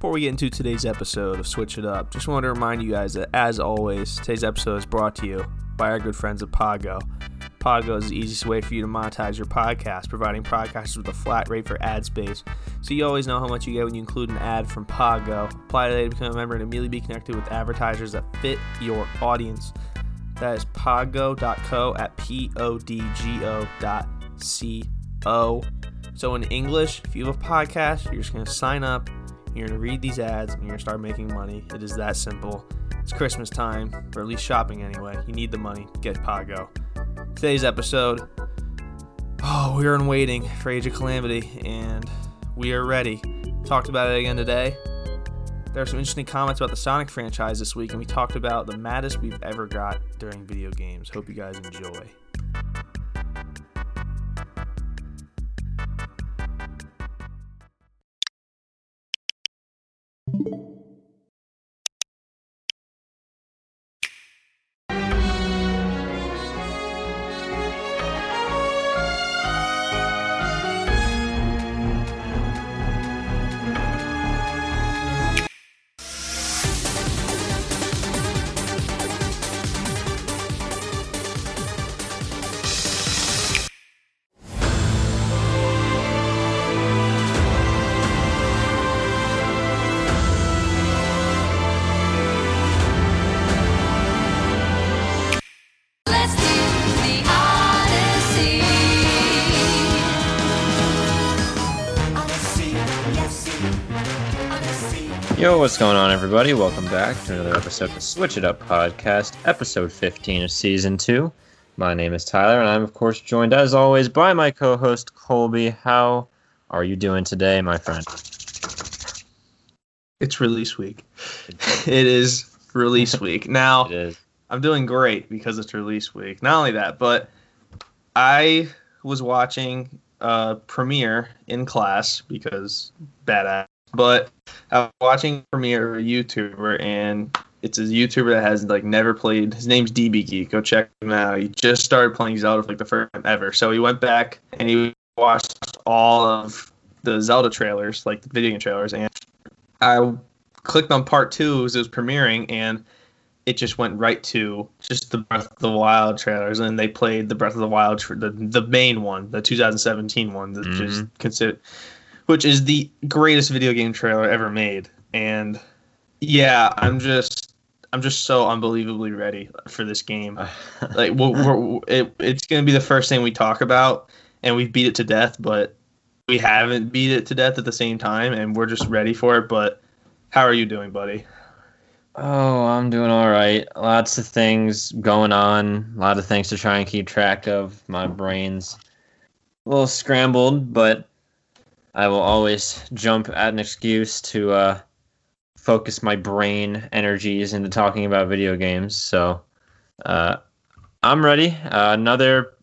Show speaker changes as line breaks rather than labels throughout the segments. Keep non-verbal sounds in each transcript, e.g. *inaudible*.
Before we get into today's episode of Switch It Up, just wanted to remind you guys that, as always, today's episode is brought to you by our good friends at Podgo. Podgo is the easiest way for you to monetize your podcast, providing podcasters with a flat rate for ad space, so you always know how much you get when you include an ad from Podgo. Apply today to become a member and immediately be connected with advertisers that fit your audience. That is podgo.co at p-o-d-g-o dot c-o. So in English, if you have a podcast, you're just going to sign up, you're going to read these ads, and you're going to start making money. It is that simple. It's Christmas time, or at least shopping anyway. You need the money. Get Podgo. Today's episode, oh, we are in waiting for Age of Calamity, and we are ready. Talked about it again today. There are some interesting comments about the Sonic franchise this week, and we talked about the maddest we've ever got during video games. Hope you guys enjoy.
Yo, what's going on, everybody? Welcome back to another episode of the Switch It Up Podcast, episode 15 of season 2. My name is Tyler, and I'm, of course, joined as always by my co host, Colby. How are you doing today, my friend?
It's release week. it is release *laughs* week. Now. I'm doing great because it's release week. Not only that, but I was watching uh premiere in class because badass. But I was watching premiere of a YouTuber and it's a YouTuber that has like never played. His name's DB Geek. Go check him out. He just started playing Zelda for like the first time ever. So he went back and he watched all of the Zelda trailers, like the video game trailers, and I clicked on part two as it was premiering and it just went right to just the Breath of the Wild trailers, and they played the Breath of the Wild, the the main one, the 2017 one, that mm-hmm. is considered, which is the greatest video game trailer ever made. And yeah, I'm just I'm just so unbelievably ready for this game. *laughs* Like we're, we're, it, it's gonna be the first thing we talk about, and we've beat it to death, but we haven't beat it to death at the same time, and we're just ready for it. But how are you doing, buddy?
Oh, I'm doing all right. Lots of things going on, a lot of things to try and keep track of. My brain's a little scrambled, but I will always jump at an excuse to uh, focus my brain energies into talking about video games. So uh, I'm ready. Uh, another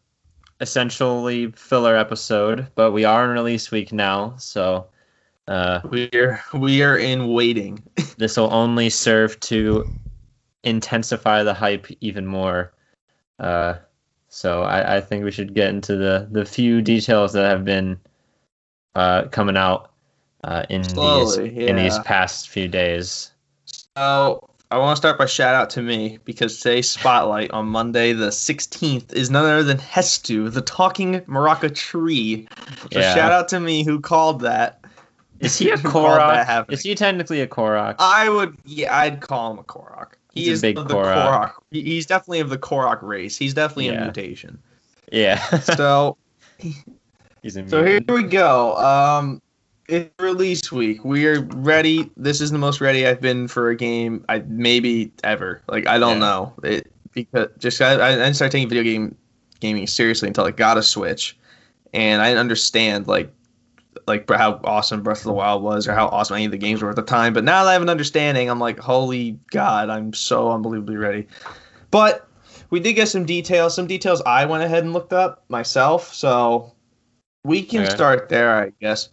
essentially filler episode, but we are in release week now, so. Uh,
We're we are in waiting. *laughs*
this will only serve to intensify the hype even more. Uh, so I, I think we should get into the, the few details that have been uh, coming out uh, in
Slowly,
these in these past few days.
So I want to start by shout out to me because today's spotlight on Monday the 16th is none other than Hestu, the talking maraca tree. So
Yeah.
shout out to me who called that.
Is he *laughs* a
Who called that
Korok? Is he technically a Korok?
I would, yeah, I'd call him a Korok. He
He's a
is
big
of the
Korok.
He- He's definitely of the Korok race. He's definitely a mutation.
yeah. *laughs*
So
He's a
So here we go. Um, it's release week. We are ready. This is the most ready I've been for a game, I maybe ever. Like I don't
Yeah.
know it because just I, I didn't start taking video game gaming seriously until I got a Switch, and I didn't understand like like how awesome Breath of the Wild was or how awesome any of the games were at the time. But now that I have an understanding, I'm like, holy God, I'm so unbelievably ready. But we did get some details. Some details I went ahead and looked up myself. So we can
Okay.
start there, I guess.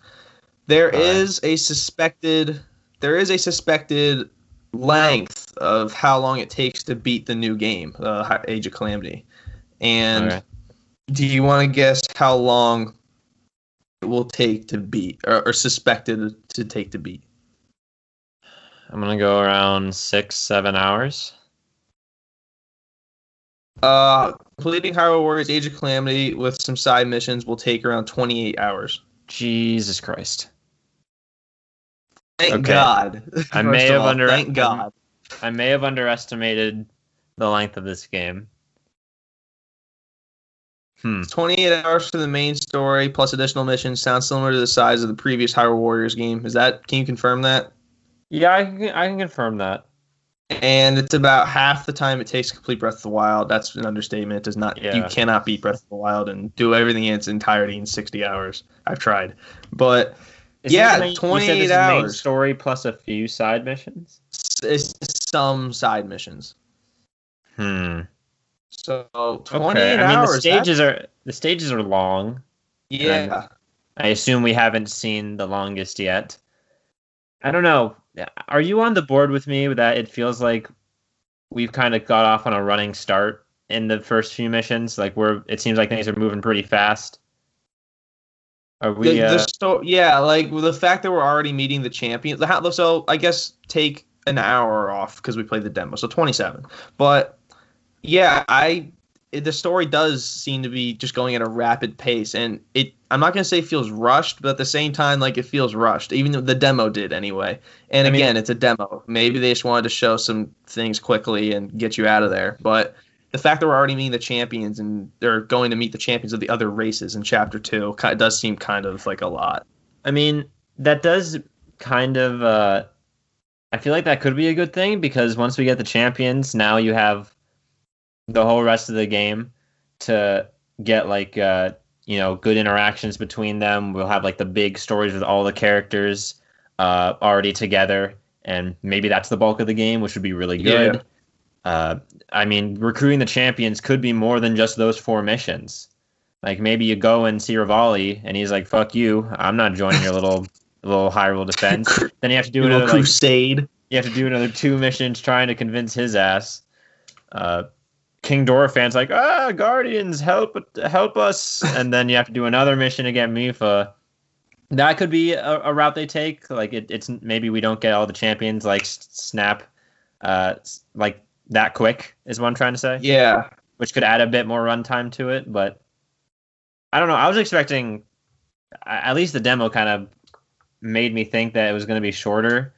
There
All right.
is a suspected there is a suspected length of how long it takes to beat the new game, uh, Age of Calamity. And
Okay.
do you want to guess how long it will take to beat, or, or suspected to take to beat?
I'm gonna go around six, seven hours.
Uh, completing Hyrule Warriors Age of Calamity with some side missions will take around 28 hours.
Jesus Christ.
Thank
Okay.
God.
I *laughs* may have
all,
under-
Thank God.
I may have underestimated the length of this game. Hmm.
28 hours for the main story plus additional missions sounds similar to the size of the previous Hyrule Warriors game. Is that? Can you confirm that?
Yeah, I can, I can confirm that.
And it's about half the time it takes to complete Breath of the Wild. That's an understatement. It does not. You cannot beat Breath of the Wild and do everything in its entirety in 60 hours. I've tried, but
Isn't
Yeah,
this main-
28
this is Main
hours.
story plus a few side missions.
it's some side missions.
Hmm.
So 28
Okay. I mean,
hours.
the
that's-
stages are the stages are long.
Yeah.
I assume we haven't seen the longest yet. I don't know. Are you on the board with me that? It feels like we've kind of got off on a running start in the first few missions. Like we're, it seems like things are moving pretty fast. Are we?
the,
uh,
yeah, like the fact that we're already meeting the champions. The, so I guess take an hour off because we played the demo, so 27. But yeah, I the story does seem to be just going at a rapid pace, and it. I'm not gonna say it feels rushed, but at the same time, like it feels rushed. Even though the demo did anyway. And
I mean-
again, it's a demo. Maybe they just wanted to show some things quickly and get you out of there, but. The fact that we're already meeting the champions and they're going to meet the champions of the other races in chapter two does seem kind of like a lot.
I mean, that does kind of. Uh, I feel like that could be a good thing because once we get the champions, now you have the whole rest of the game to get like uh, you know good interactions between them. We'll have like the big stories with all the characters uh, already together, and maybe that's the bulk of the game, which would be really good.
Yeah.
Uh, I mean, recruiting the champions could be more than just those four missions. Like maybe you go and see Revali, and he's like, "Fuck you! I'm not joining your little *laughs* little Hyrule defense." then you have to do *laughs* another like,
crusade.
you have to do another two missions trying to convince his ass. Uh, King Dora fans like, "Ah, Guardians, help help us!" *laughs* and then you have to do another mission to get Mipha. That could be a, a route they take. Like it, it's maybe we don't get all the champions like Snap, uh, like that quick is what I'm trying to say
Yeah,
which could add a bit more runtime to it. But I don't know. I was expecting, at least the demo kind of made me think that it was going to be shorter,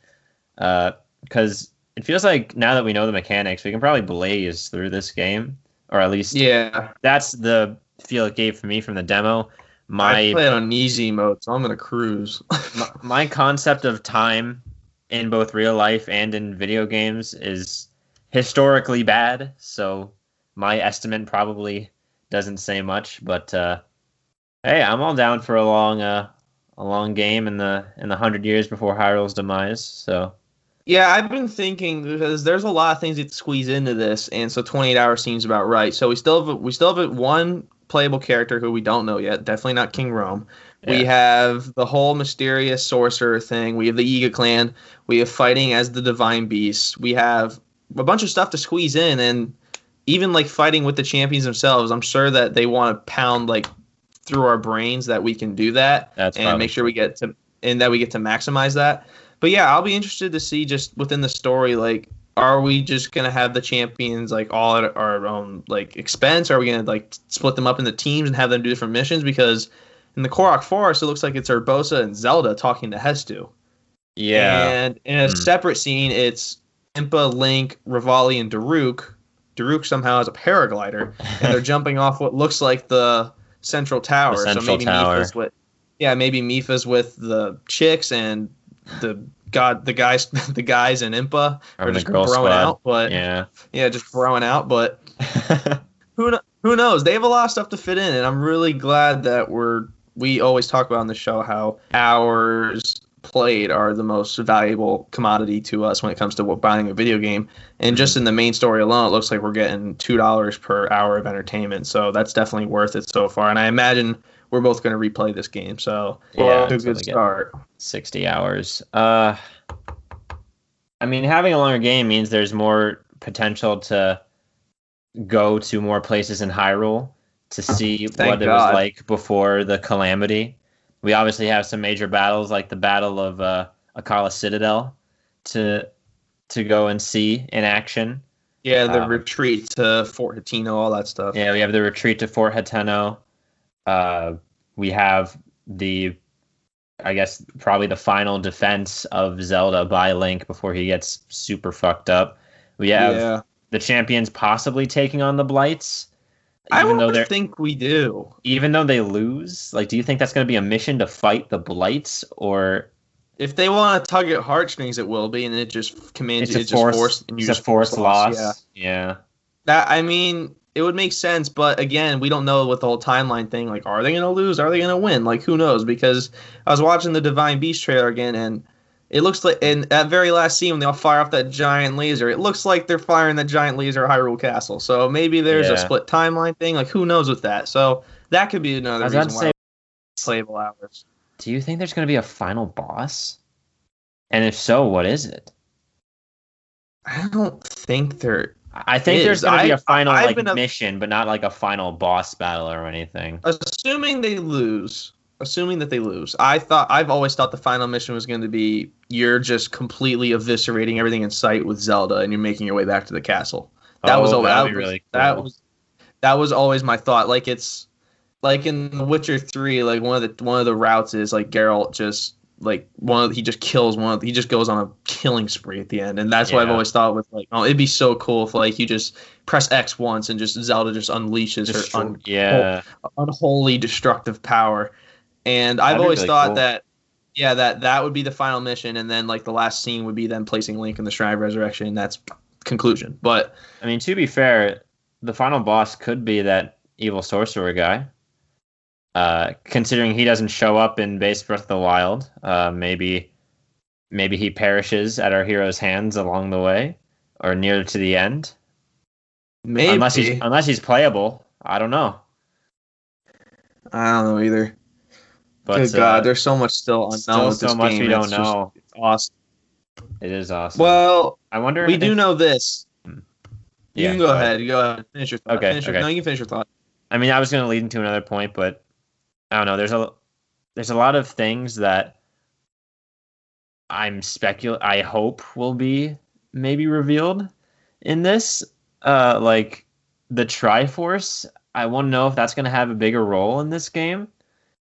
because it feels like now that we know the mechanics, we can probably blaze through this game, or at least
yeah.
that's the feel it gave for me from the demo.
I
My
play on easy mode, so I'm gonna cruise. *laughs*
my, my concept of time in both real life and in video games is historically bad so my estimate probably doesn't say much but uh, hey i'm all down for a long uh, a long game in the in the hundred years before hyrule's demise so
yeah, I've been thinking because there's a lot of things that squeeze into this, and so 28 hours seems about right. So we still have we still have one playable character who we don't know yet. Definitely not King Rhoam. We have the whole mysterious sorcerer thing. We have the Yiga clan. We have fighting as the divine beast. We have a bunch of stuff to squeeze in, and even like fighting with the champions themselves. I'm sure that they want to pound like through our brains that we can do that
that's
and make sure we get to and that we get to maximize that. But yeah, I'll be interested to see just within the story, like, are we just gonna have the champions like all at our own like expense? Are we gonna like split them up into teams and have them do different missions? Because in the Korok Forest, it looks like it's Urbosa and Zelda talking to Hestu.
yeah
And in a
Hmm.
separate scene, it's Impa, Link, Revali, and Daruk. Daruk somehow has a paraglider, and they're *laughs* jumping off what looks like the central tower.
central
so maybe
tower.
Mipha's with, yeah, maybe Mipha's with the chicks and the god, the guys, *laughs* the guys in Impa are just
girl
broing
squad.
out. But yeah.
yeah
just broing out. But *laughs* who who knows? They have a lot of stuff to fit in, and I'm really glad that we're we always talk about on the show how hours played are the most valuable commodity to us when it comes to buying a video game. And just mm-hmm. in the main story alone, it looks like we're getting two dollars per hour of entertainment. So that's definitely worth it so far. And I imagine we're both going to replay this game. So
Yeah,
we're a good start.
60 hours. Uh, I mean, having a longer game means there's more potential to go to more places in Hyrule to see *laughs*
Thank
what it was like before the calamity. We obviously have some major battles like the Battle of uh, Akkala Citadel to to go and see in action.
Yeah, the
Um,
retreat to Fort Hateno, all that stuff.
Yeah, we have the retreat to Fort Hateno. Uh, we have the, I guess, probably the final defense of Zelda by Link before he gets super fucked up. We have
yeah.
the champions possibly taking on the Blights.
I
Even though
don't think we do.
even though they lose, like, do you think that's going to be a mission to fight the Blights, or
If they want to tug at heartstrings, it will be, and it just commands
it's
you.
a
It just
force,
force, and you
it's a
just
forced loss?
Yeah.
yeah.
That I mean, it would make sense, but again, we don't know with the whole timeline thing. Like, are they gonna lose? Are they gonna win? Like, who knows? Because I was watching the Divine Beast trailer again, and it looks like in that very last scene when they all fire off that giant laser, it looks like they're firing that giant laser at Hyrule Castle. So maybe there's
Yeah.
a split timeline thing. Like, who knows with that? So that could be another
I was
reason
to
why
say,
playable hours.
do you think there's going to be a final boss? And if so, what is it?
I don't think there.
I think there's going to be a final
I've
like
a-
mission, but not like a final boss battle or anything.
assuming they lose assuming that they lose i thought i've always thought the final mission was going to be you're just completely eviscerating everything in sight with zelda and you're making your way back to the castle. That was
Oh,
always
that'd
that was,
really
that was that was always my thought. Like it's like in The witcher 3 like one of the one of the routes is like Geralt just like one of he just kills one of he just goes on a killing spree at the end and that's what i've always thought with like oh it'd be so cool if like you just press x once and just zelda just unleashes
Just
her un-
yeah,
unholy destructive power. And I've
That'd
always
really
thought
cool.
that yeah, that that would be the final mission and then like the last scene would be them placing Link in the Shrine of Resurrection and that's conclusion. But
I mean, to be fair, the final boss could be that evil sorcerer guy. Uh, considering he doesn't show up in base Breath of the Wild, uh, maybe maybe he perishes at our hero's hands along the way or near to the end.
maybe
Unless he's unless he's playable, I don't know.
I don't know either.
But
Good
uh,
God, there's so much still unknown
still
with
so much
game.
we don't
It's just
know.
awesome.
It is awesome.
Well,
I wonder.
we
if,
do know this. You
Yeah,
can go
go
ahead. Go ahead. Finish your thought.
Okay,
Finish your,
okay.
No, you can finish your thought.
I mean, I was going to lead into another point, but I don't know. There's a there's a lot of things that I'm specul. I hope will be maybe revealed in this. Uh, like the Triforce. I want to know if that's going to have a bigger role in this game,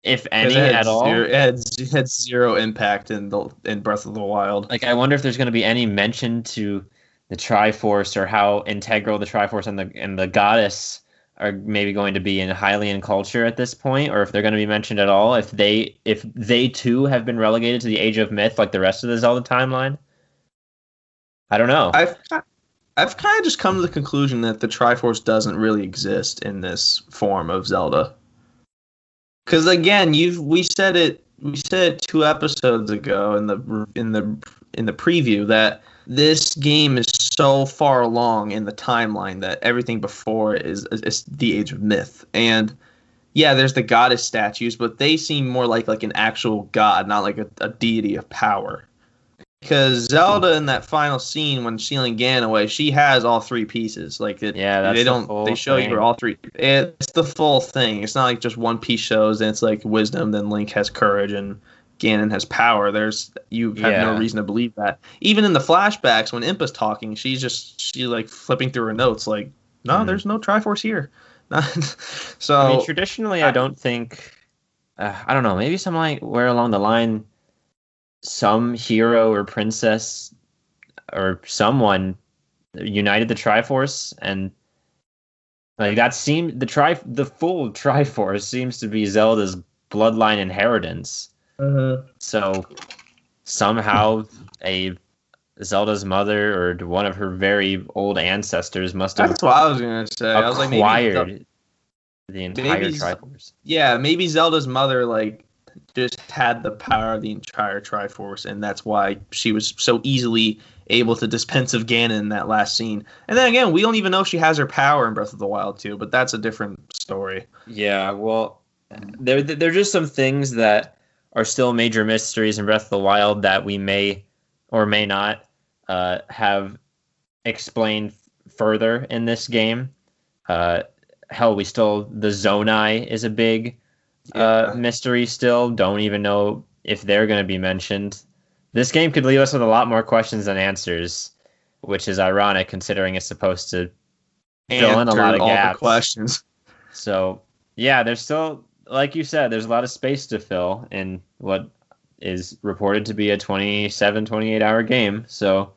if any at all.
Zero, it, had, it had zero impact in the in Breath of the Wild.
Like, I wonder if there's going to be any mention to the Triforce or how integral the Triforce and the and the goddess are maybe going to be in Hylian culture at this point, or if they're going to be mentioned at all. If they if they too have been relegated to the Age of Myth like the rest of the Zelda timeline. I don't know.
I've I've kind of just come to the conclusion that the Triforce doesn't really exist in this form of Zelda. Because again, you've we said it we said two episodes ago in the in the in the preview that this game is so far along in the timeline that everything before it is is the Age of Myth and. Yeah, there's the goddess statues, but they seem more like like an actual god, not like a, a deity of power because Zelda in that final scene when sealing Ganon away, she has all three pieces. Like it,
Yeah,
they don't
full
they show
thing.
you all three. It's the full thing. It's not like just one piece shows and it's like wisdom, then Link has courage and Ganon has power. There's you have
Yeah.
no reason to believe that. Even in the flashbacks when Impa's talking, she's just she like flipping through her notes like, no,
Mhm.
there's no Triforce here. *laughs* so
I mean, traditionally, I
I-
don't think. Uh, I don't know. Maybe some like where along the line, some hero or princess or someone united the Triforce, and like that seemed the tri the full *laughs* Triforce seems to be Zelda's bloodline inheritance. Mm-hmm. So somehow a Zelda's mother or one of her very old ancestors must have
that's what I was gonna say. I was like, maybe
acquired
the-
the entire
maybe-
Triforce.
yeah, maybe Zelda's mother like just had the power of the entire Triforce, and that's why she was so easily able to dispense of Ganon in that last scene. And then again, we don't even know if she has her power in Breath of the Wild too, but that's a different story.
Yeah, well, there there are just some things that are still major mysteries in Breath of the Wild that we may or may not uh, have explained further in this game. Uh, hell, we still the Zonai is a big uh,
Yeah.
mystery still. Don't even know if they're going to be mentioned. This game could leave us with a lot more questions than answers which is ironic considering it's supposed to fill in a lot of
all the
gaps.
questions.
So yeah, there's still like you said, there's a lot of space to fill in what is reported to be a 27, 28 hour game. So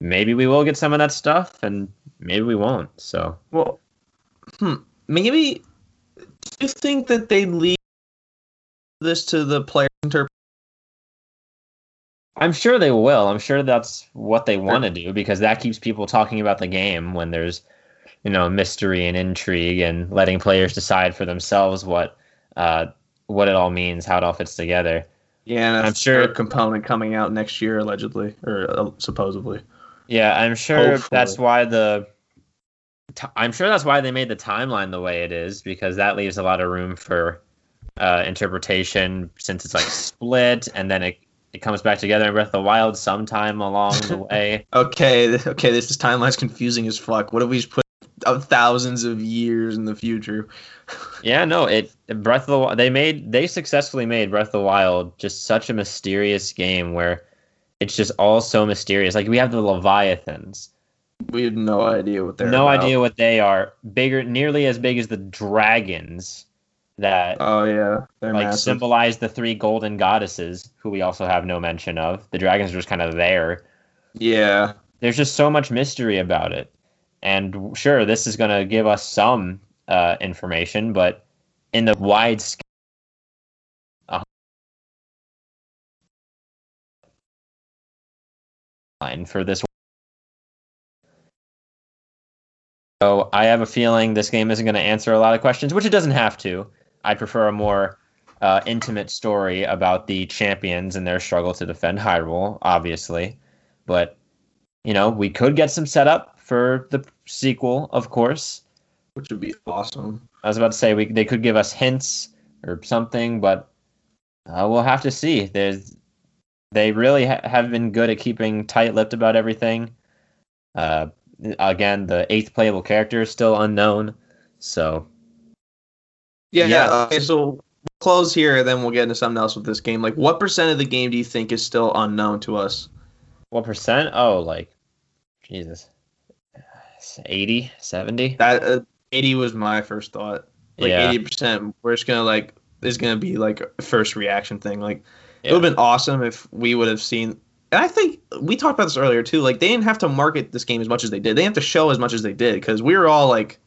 maybe we will get some of that stuff and maybe we won't. So
Well, hmm, maybe. Do you think that they leave this to the player interpretation?
I'm sure they will. I'm sure that's what they want to do because that keeps people talking about the game when there's, you know, mystery and intrigue and letting players decide for themselves what uh, what it all means, how it all fits together.
Yeah, and
I'm sure-
a component coming out next year, allegedly or uh, supposedly.
Yeah, I'm sure
Hopefully.
that's why the. T- I'm sure that's why they made the timeline the way it is because that leaves a lot of room for uh, interpretation since it's like split and then it, it comes back together in Breath of the Wild sometime along the *laughs* way.
Okay, okay, this, this timeline's confusing as fuck. What if we just put uh, thousands of years in the future?
Yeah, no, it Breath of the Wild. They made they successfully made Breath of the Wild just such a mysterious game where it's just all so mysterious. Like we have the Leviathans.
We have no idea what they're.
no
about.
idea what they are. Bigger, nearly as big as the dragons that
Oh yeah, they're
like
massive.
symbolize the three golden goddesses, who we also have no mention of. The dragons are just kind of there.
Yeah,
There's just so much mystery about it, and sure, this is going to give us some uh, information, but in the wide scale. line For this, so I have a feeling this game isn't going to answer a lot of questions, which it doesn't have to. I'd prefer a more uh, intimate story about the champions and their struggle to defend Hyrule, obviously. But, you know, we could get some setup for the sequel, of course.
which would be awesome.
I was about to say we they could give us hints or something, but uh, we'll have to see. There's they really ha- have been good at keeping tight-lipped about everything. Uh, again, the eighth playable character is still unknown, so
Yeah,
Yeah.
Okay, so we'll close here, then we'll get into something else with this game. Like, what percent of the game do you think is still unknown to us?
What percent? Oh, like Jesus, 80, 70?
That uh, eighty was my first thought. Like
Yeah.
eighty percent, we're just gonna like is gonna be like a first reaction thing. Like, it would have been awesome if we would have seen. And I think we talked about this earlier too. Like, they didn't have to market this game as much as they did. They didn't have to show as much as they did because we were all like,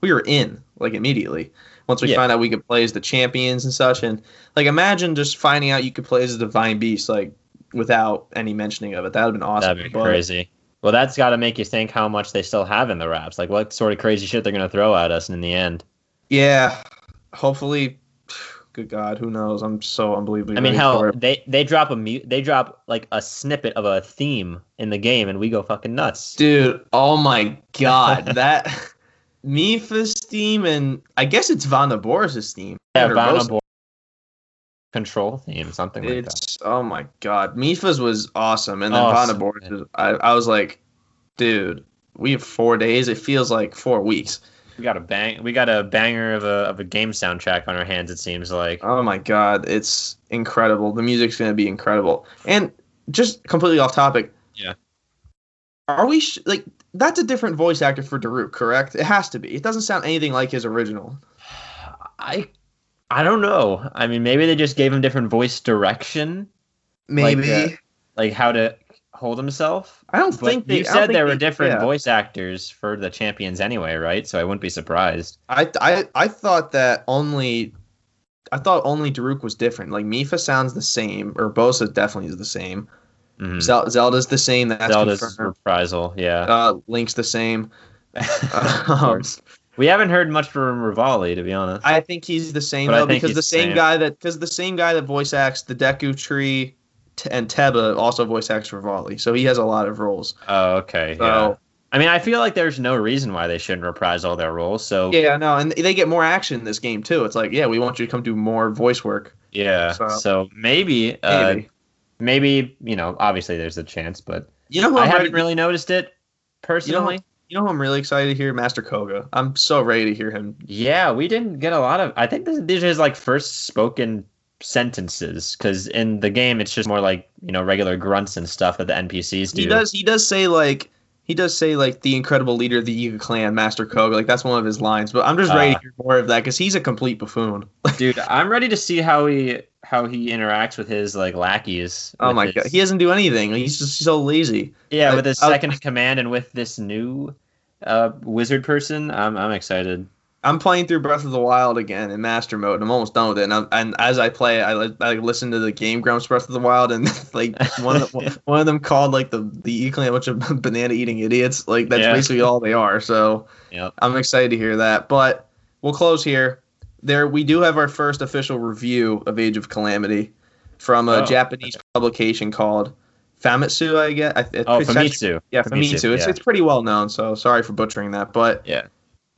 we were in like immediately once we
Yeah.
found out we could play as the champions and such. And like, imagine just finding out you could play as the divine beast like without any mentioning of it. That would have been awesome.
That'd be
But-
crazy. Well, that's got to make you think how much they still have in the wraps. Like, what sort of crazy shit they're going to throw at us in the end.
Yeah, hopefully. Good God, who knows? I'm so unbelievably.
I mean, hell, they they drop a mute, they drop like a snippet of a theme in the game, and we go fucking nuts.
dude. Oh my God, *laughs* that Mipha's theme and I guess it's Vah Naboris's theme.
Yeah, Vanna
both.
Control theme, something like that.
It's oh my God, Mipha's was awesome, and then
Awesome,
Vah Naboris. I I was like, dude, we have four days. It feels like four weeks.
We got a bang. We got a banger of a of a game soundtrack on our hands. It seems like.
Oh my god, it's incredible. The music's gonna be incredible. And just completely off topic.
Yeah.
Are we sh- like that's a different voice actor for Daruk, correct? It has to be. It doesn't sound anything like his original.
I I don't know. I mean, maybe they just gave him different voice direction,
Maybe.
Like, uh, like how to hold himself.
I don't
But
think they.
said there were
they-
different
yeah.
voice actors for the champions anyway, right? So I wouldn't be surprised.
I I I thought that only. I thought only Daruk was different. Like Mifa sounds the same, Urbosa definitely is the same.
Mhm.
Zel- Zelda's the same. That's
Zelda's
confirmed.
reprisal, yeah.
Uh, Link's the same. *laughs*
Of
Um,
course. We haven't heard much from Revali, to be honest.
I think he's the same
But
though because the same,
same.
guy that because the same guy that voice acts the Deku Tree and Teba also voice acts Revali, so he has a lot of roles.
oh, okay.
So
yeah. I mean, I feel like there's no reason why they shouldn't reprise all their roles. So
yeah, no, and they get more action in this game too. It's like yeah, we want you to come do more voice work.
yeah.
So-
So, maybe, uh,
Maybe.
maybe you know, obviously there's a chance, but
you know who
I haven't
ready,
really noticed it personally.
You know who I'm really excited to hear? Master Kohga. I'm so ready to hear him.
Yeah, we didn't get a lot of. I think this, these are his like first spoken sentences because in the game it's just more like you know regular grunts and stuff that the NPCs do.
He does he does say like he does say like the incredible leader of the Yiga clan, Master Kohga. Like that's one of his lines. But I'm just ready
Uh.
to hear more of that because he's a complete buffoon. *laughs*
Dude, I'm ready to see how he how he interacts with his like lackeys.
oh my
his-
god, he doesn't do anything. He's just so lazy.
Yeah,
I-
with his second in command and with this new uh, wizard person, I'm I'm excited.
I'm playing through Breath of the Wild again in Master Mode. and I'm almost done with it, and, I'm, and as I play I, li- I listen to the Game Grumps Breath of the Wild, and *laughs* like one of the, *laughs* one of them called like the the Eclan a bunch of *laughs* banana eating idiots. Like that's
Yeah.
basically all they are. So
Yep.
I'm excited to hear that. But we'll close here. There, we do have our first official review of Age of Calamity from a
Oh,
Japanese publication called Famitsu. I get. I, it's
Oh, Famitsu.
Yeah, Famitsu. It's
yeah.
it's pretty well known. So sorry for butchering that, but
Yeah.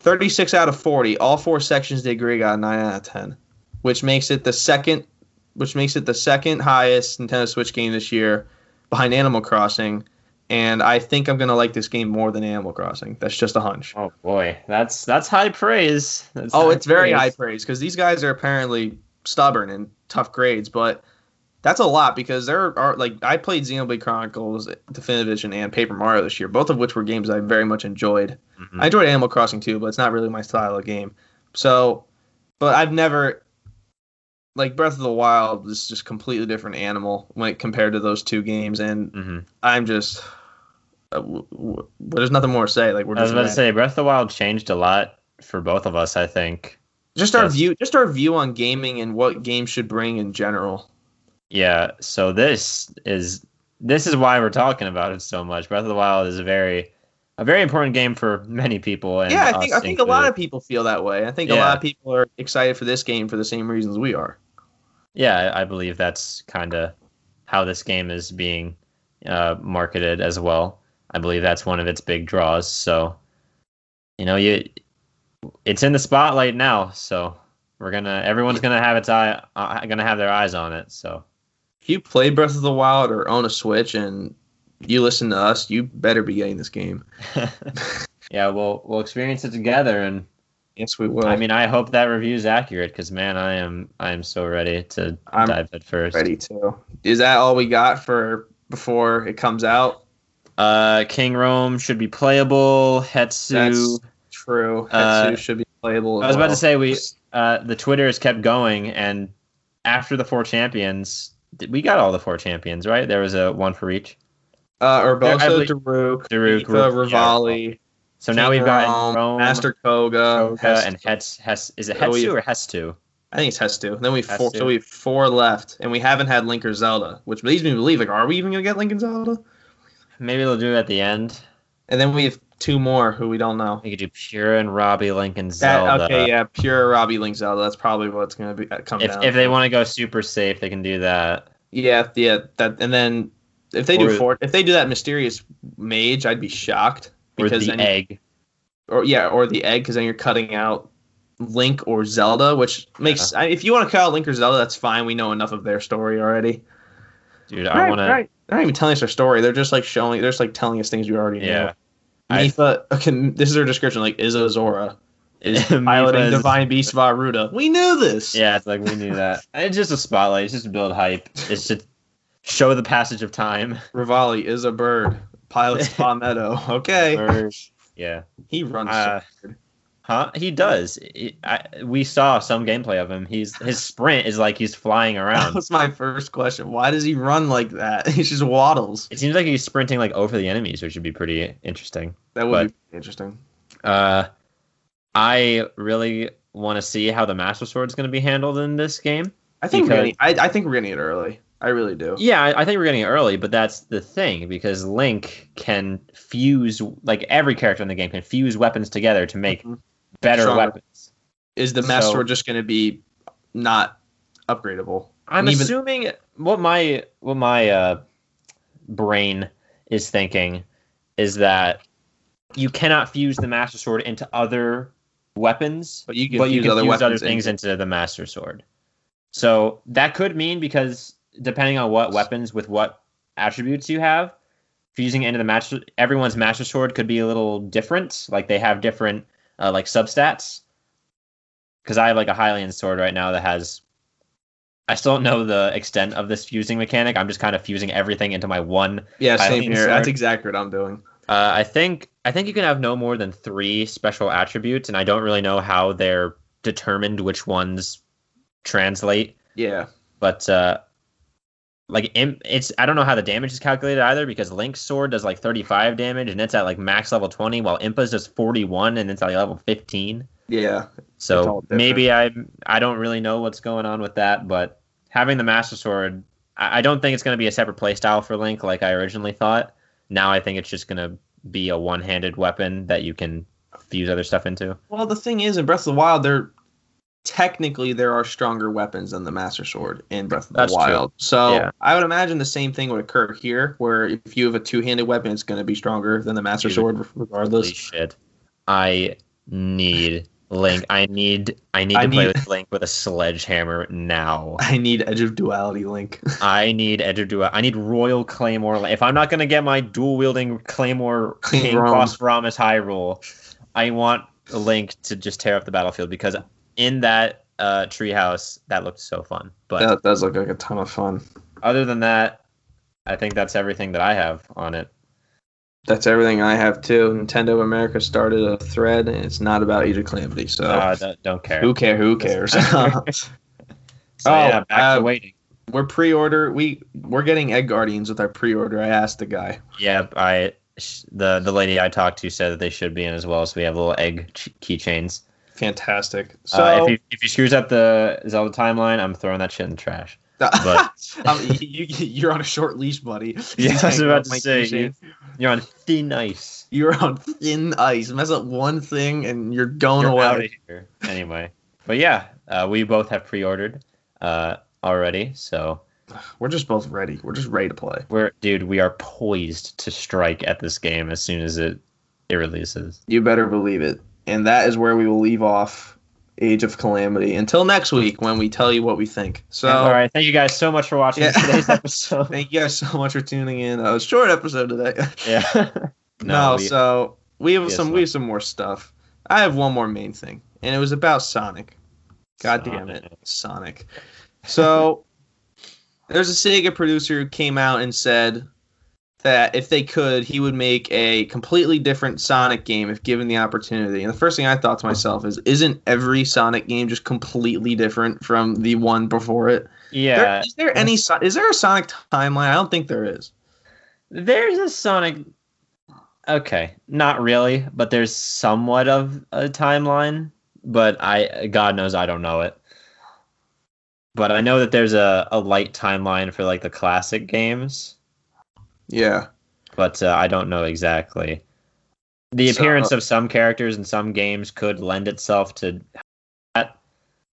36 out of 40. All four sections they agree got a 9 out of 10, which makes it the second, which makes it the second highest Nintendo Switch game this year, behind Animal Crossing. And I think I'm gonna like this game more than Animal Crossing. That's just a hunch.
Oh boy, that's that's high praise. That's
Oh,
high
it's very high praise because these guys are apparently stubborn and tough grades, but that's a lot because there are like I played Xenoblade Chronicles Definitive Edition and Paper Mario this year, both of which were games I very much enjoyed.
Mhm.
I enjoyed Animal Crossing too, but it's not really my style of game. So, but I've never like Breath of the Wild is just completely different animal when it, compared to those two games, and
Mhm.
I'm just uh, w- w- there's nothing more to say. Like we're
I was
just
about to say Breath of the Wild changed a lot for both of us. I think.
just our
yes.
view, just our view on gaming and what games should bring in general.
Yeah. So this is this is why we're talking about it so much. Breath of the Wild is a very a very important game for many people. And
yeah, I think I think a lot of people feel that way. I think a lot of people are excited for this game for the same reasons we are.
Yeah, I I believe that's kind of how this game is being uh, marketed as well. I believe that's one of its big draws. So, you know, you it's in the spotlight now. So we're gonna everyone's gonna have its eye uh, gonna have their eyes on it. So
If you play Breath of the Wild or own a Switch and you listen to us, you better be getting this game. *laughs* *laughs*
yeah, we'll we'll experience it together. And
Yes, we will.
I mean, I hope that review is accurate because man, I am I am so ready to
I'm
dive head first.
ready to. Is that all we got for before it comes out?
Uh, King Rhoam should be playable. Hetsu.
That's true.
Uh,
Hetsu should be playable.
I
as
was about to say we uh, the Twitter has kept going, and after the four champions, we got all the four champions, right? There was a one for each.
uh, Urbosa, Daruk,
Daruk,
Revali,
So now we've got Rhoam,
Master
Kohga,
Kohga,
and Hetz. Hes is it Hetsu
yeah.
or Hestu?
I think it's Hestu. Then we four, so we have four left, and we haven't had Link or Zelda, which leads me to believe like, are we even gonna get Link and Zelda?
Maybe they'll do it at the end.
And then we have two more who we don't know.
You could do Purah and Robbie, Link, and
That,
Zelda.
okay, yeah, Purah Robbie Link Zelda. That's probably what's gonna be uh, come
If
down.
if they want to go super safe, they can do that.
yeah, yeah, that, and then if they do four, if they do that mysterious mage, I'd be shocked
Or
because
the
then,
egg.
or yeah, or the egg, because then you're cutting out Link or Zelda, which makes I, if you want to cut out Link or Zelda, that's fine. We know enough of their story already.
Dude, I want to.
They're not even telling us their story. They're just like showing. They're just like telling us things we already know.
Yeah. I-
Okay, this is her description. Like Izzo Zora is *laughs*
Mipha
piloting
is-
Divine Beast Vah Ruta. We knew this.
Yeah, it's like we knew that. *laughs* It's just a spotlight. It's just to build hype. It's to show the passage of time.
Revali is a bird. Pilots *laughs* Palmetto. Okay.
Or- yeah.
He runs.
Uh,
so.
Huh? He does. He- I, we saw some gameplay of him. He's his sprint is like he's flying *laughs*
that
around.
was my first question. Why does he run like that? *laughs* He just waddles.
It seems like he's sprinting like over the enemies, which would be pretty interesting.
That would
But-
be interesting.
Uh, I really want to see how the Master Sword is going to be handled in this game.
I think we're
Because-
getting, I, I think we're getting it early. I really do.
Yeah, I, I think we're getting it early, but that's the thing because Link can fuse like every character in the game can fuse weapons together to make
Mhm.
Better
Stronger.
weapons.
Is the Master
So-
Sword just going to be not upgradable?
I'm
even-
assuming what my what my uh, brain is thinking is that you cannot fuse the Master Sword into other weapons,
But you can
but you
fuse
can
other
fuse other things
into-
into the Master Sword. So that could mean because depending on what weapons with what attributes you have, fusing into the master everyone's Master Sword could be a little different. Like they have different uh, like substats. Because I have like a Hylian sword right now that has. I still don't know the extent of this fusing mechanic. I'm just kind of fusing everything into my one.
Yeah,
I
same here.
so.
That's exactly what I'm doing.
Uh, I think I think you can have no more than three special attributes, and I don't really know how they're determined which ones translate.
Yeah.
But uh, like it's I don't know how the damage is calculated either because Link's sword does like 35 damage and it's at like max level 20, while Impa's does 41 and it's at like level 15.
Yeah.
So maybe I I don't really know what's going on with that, but having the Master Sword, I, I don't think it's going to be a separate playstyle for Link like I originally thought. Now I think it's just going to be a one-handed weapon that you can fuse other stuff into.
Well, the thing is, in Breath of the Wild, there technically there are stronger weapons than the Master Sword in Breath of the
That's true.
Wild. So
Yeah.
I would imagine the same thing would occur here, where if you have a two-handed weapon, it's going to be stronger than the Master
Dude.
Sword,
Holy
regardless.
shit! I need Link. I need I need
I
to play with Link with a sledgehammer now. *laughs*
I need Edge of Duality Link. *laughs*
I need Edge of Dual. I need Royal Claymore. If I'm not gonna get my dual wielding Claymore King. Boss Ramus Hyrule, I want Link to just tear up the battlefield because in that uh, treehouse that looked so fun. But
that does look like a ton of fun.
other than that, I think that's everything that I have on it.
That's everything I have too. Nintendo of America started a thread, and it's not about of Calamity. So
Uh, don't, don't care.
who care? Who cares? *laughs*
So
Oh,
yeah, back
uh,
to waiting.
we're pre-order. We we're getting Egg Guardians with our pre-order. I asked the guy.
Yeah, I sh- the the lady I talked to said that they should be in as well. So we have little egg ch- keychains.
Fantastic. So
uh, if he if he screws up the Zelda timeline, I'm throwing that shit in the trash. *laughs* but-
um, you, you, are on a short leash, buddy. *laughs*
Yeah, I was about to say,
keychain.
You're on thin ice.
You're on thin ice. Mess up one thing, and you're going
You're
away.
out of here. Anyway, but yeah, uh, we both have pre-ordered uh, already, so *sighs*
We're just both ready. We're just ready to play.
we're dude. We are poised to strike at this game as soon as it it releases.
You better believe it. And that is where we will leave off Age of Calamity until next week when we tell you what we think. So,
all right, thank you guys so much for watching
Yeah.
today's *laughs* episode.
thank you guys so much for tuning in. A short episode today. *laughs*
yeah.
no,
we-
so we have
Yes,
some we have some more stuff. I have one more main thing, and it was about Sonic. God damn it, Sonic. So *laughs* there's a Sega producer who came out and said that if they could, he would make a completely different Sonic game if given the opportunity. And the first thing I thought to myself is, isn't every Sonic game just completely different from the one before it?
Yeah,
is there any is there a Sonic timeline? I don't think there is.
there's a Sonic. Okay, not really, but there's somewhat of a timeline. But I, God knows, I don't know it. But I know that there's a, a light timeline for like the classic games,
Yeah.
but uh, I don't know exactly. The
So-
appearance of some characters in some games could lend itself to that,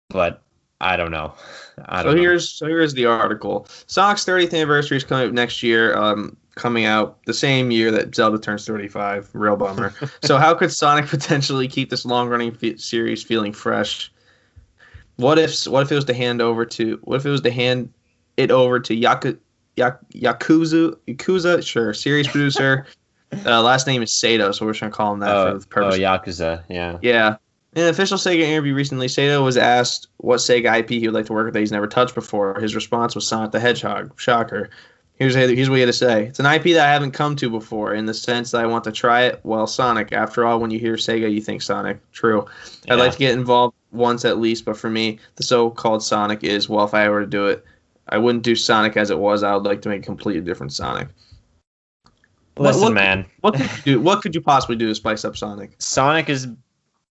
but I don't know. *laughs* I
so
don't know.
here's so here's the article. Sonic's 30th anniversary is coming up next year. Um, coming out the same year that Zelda turns 35. Real bummer. *laughs* so how could Sonic *laughs* potentially keep this long-running fe- series feeling fresh? What if what if it was to hand over to what if it was to hand it over to Yaku, Yak, Yakuza Yakuza sure series producer. *laughs* uh, last name is Sato, so we're just gonna call him that
Oh,
for the purpose.
oh, Yakuza, yeah.
Yeah. In an official Sega interview recently, Sato was asked what Sega IP he would like to work with that he's never touched before. His response was Sonic the Hedgehog. Shocker. Here's, here's what he had to say. It's an IP that I haven't come to before in the sense that I want to try it. Well, Sonic. After all, when you hear Sega, you think Sonic. True. I'd like to get involved once at least, but for me, the so-called Sonic is, well, if I were to do it, I wouldn't do Sonic as it was. I would like to make a completely different Sonic. What-
Listen,
what-
man.
What could you do? What could you possibly do to spice up Sonic?
Sonic is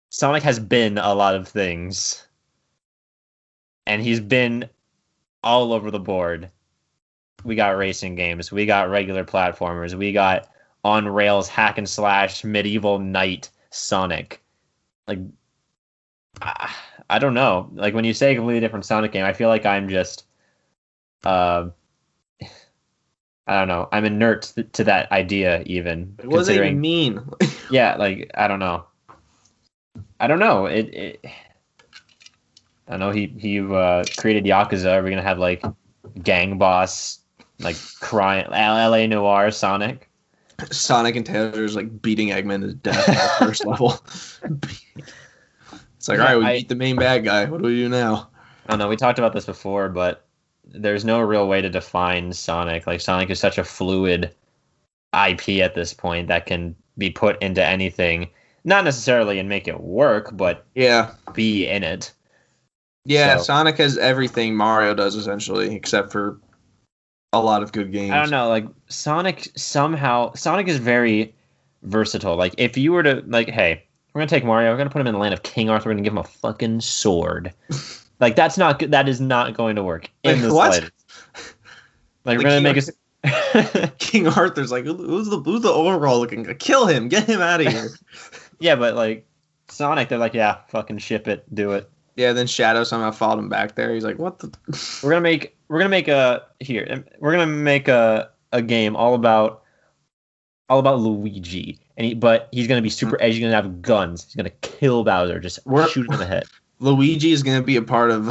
Sonic has been a lot of things. And he's been all over the board. We got racing games, we got regular platformers, we got on rails hack and slash medieval knight Sonic. Like I, I don't know. Like when you say a completely different Sonic game, I feel like I'm just uh I don't know. I'm inert th- to that idea even.
What does it even mean? *laughs*
yeah like i don't know i don't know it, it i know he he uh created yakuza are we gonna have like gang boss like crying L.A. Noire sonic
Sonic and Taylor's like beating Eggman to death at the first *laughs* level. it's like,
Yeah,
all right, we
I-
beat the main bad guy. What do we do now?
i don't know we talked about this before but there's no real way to define sonic like sonic is such a fluid IP at this point that can be put into anything, not necessarily and make it work, but
Yeah.
be in it.
Yeah,
So-
Sonic has everything Mario does essentially, except for a lot of good games.
I don't know, like Sonic somehow Sonic is very versatile. Like if you were to like, hey, we're gonna take Mario, we're gonna put him in the land of King Arthur, we're gonna give him a fucking sword. *laughs* like that's not good. That is not going to work in
Like,
the
what?
slightest. Like we're gonna
King
make us. *laughs*
King Arthur's like, who's the who's the overall looking guy? Kill him, get him out of here. *laughs*
yeah, but like Sonic, they're like, yeah, fucking ship it, do it.
yeah, then Shadow somehow followed him back there. He's like, what the? *laughs*
We're gonna make we're gonna make a here. We're gonna make a a game all about all about Luigi, and he, but he's gonna be super hmm. edgy. He's gonna have guns. He's gonna kill Bowser, just
We're-
shoot him in the head.
Luigi is gonna be a part of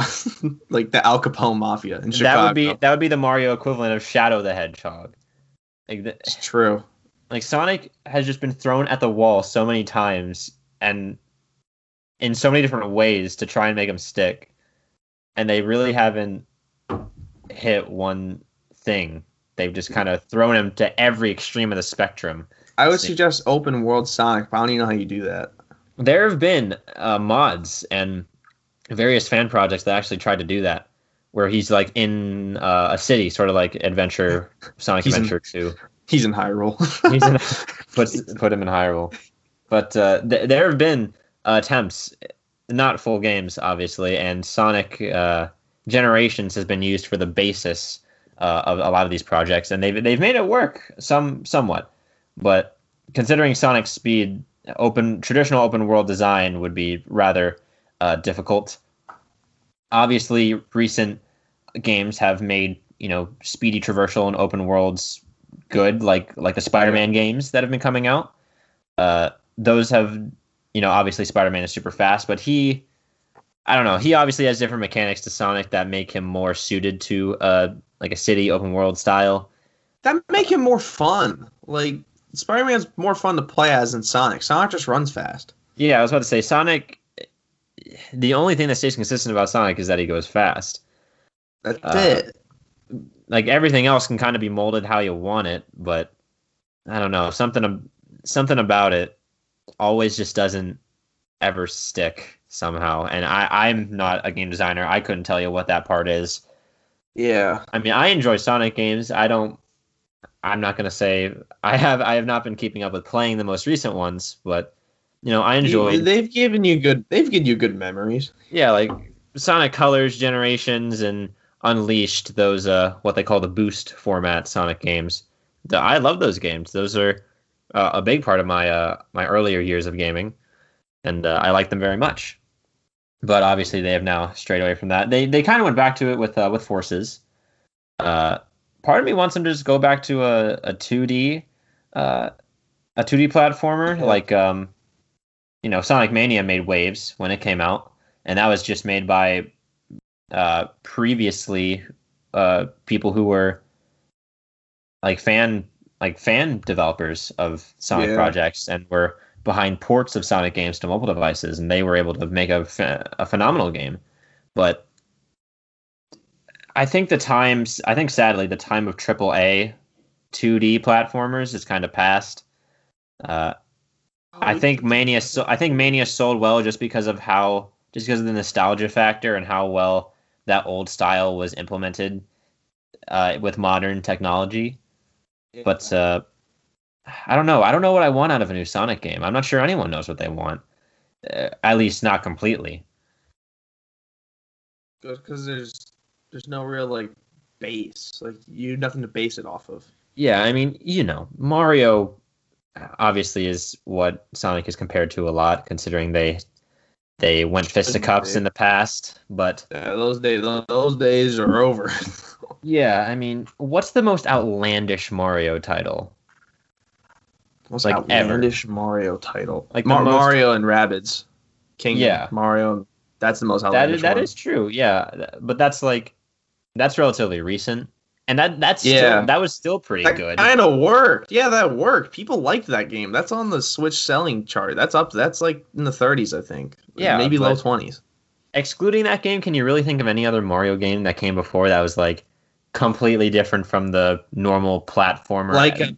*laughs* like the Al Capone mafia in Chicago.
That would be that would be the Mario equivalent of Shadow the Hedgehog. Like the,
It's true.
like Sonic has just been thrown at the wall so many times and in so many different ways to try and make him stick, and they really haven't hit one thing. They've just kind of thrown him to every extreme of the spectrum.
I would suggest open world Sonic, but I don't even know how you do that.
There have been uh, mods and various fan projects that actually tried to do that, where he's like in uh, a city, sort of like Adventure *laughs* Sonic
He's in-
Adventure Two.
He's in Hyrule. *laughs*
He's in, *laughs* put put him in Hyrule. But uh, th- there have been uh, attempts, not full games, obviously, and Sonic uh, Generations has been used for the basis uh, of a lot of these projects, and they've they've made it work some somewhat. But considering Sonic's speed, open traditional open world design would be rather uh, difficult. Obviously, recent games have made you know speedy traversal and open worlds good, like like the Spider-Man games that have been coming out. Uh, those have, you know, obviously Spider-Man is super fast, but he, I don't know, he obviously has different mechanics to Sonic that make him more suited to uh like a city open world style.
that make him more fun. Like Spider Man's more fun to play as than Sonic. Sonic just runs fast.
Yeah, I was about to say Sonic. The only thing that stays consistent about Sonic is that he goes fast.
That's
Uh,
it.
Like everything else can kind of be molded how you want it, but I don't know something something about it always just doesn't ever stick somehow. And I I'm not a game designer. I couldn't tell you what that part is.
Yeah.
I mean, I enjoy Sonic games. I don't. I'm not gonna say I have. I have not been keeping up with playing the most recent ones, but you know, I enjoy.
They've given you good. They've given you good memories.
yeah, like Sonic Colors, Generations, and Unleashed. Those uh, what they call the boost format Sonic games. The, I love those games. Those are uh, a big part of my uh, my earlier years of gaming, and uh, I like them very much. But obviously, they have now strayed away from that. They they kind of went back to it with uh, with Forces. Uh, part of me wants them to just go back to a a two D uh, a two D platformer
Yeah.
like um, you know Sonic Mania made waves when it came out, and that was just made by uh, previously uh, people who were like fan like fan developers of Sonic
Yeah.
projects and were behind ports of Sonic games to mobile devices, and they were able to make a, a phenomenal game. But I think the times, I think sadly, the time of AAA 2D platformers is kind of past. Uh, I think Mania. So, I think Mania sold well just because of how, just because of the nostalgia factor and how well that old style was implemented uh, with modern technology. But uh, I don't know. I don't know what I want out of a new Sonic game. I'm not sure anyone knows what they want. Uh, at least not completely.
because there's there's no real like base. Like you have nothing to base it off of.
Yeah, I mean, you know, Mario obviously is what Sonic is compared to a lot, considering they they went fisticuffs in the past. But
Yeah, those days those days are over. *laughs*
yeah, I mean, what's the most outlandish Mario title?
Most
Like, ever.
Mario title.
Like the
Mar-
most-
Mario and Rabbids. King
Yeah.
Mario. That's the most
That
outlandish
is that
one.
is true. Yeah, but that's like that's relatively recent, and that that's
Yeah.
still, that was still pretty
That
good.
kind of worked. Yeah, that worked. People liked that game. That's on the Switch selling chart. That's up. That's like in the 30s, I think.
Yeah,
maybe low 20s.
Excluding that game, can you really think of any other Mario game that came before that was like completely different from the normal platformer?
Like, a,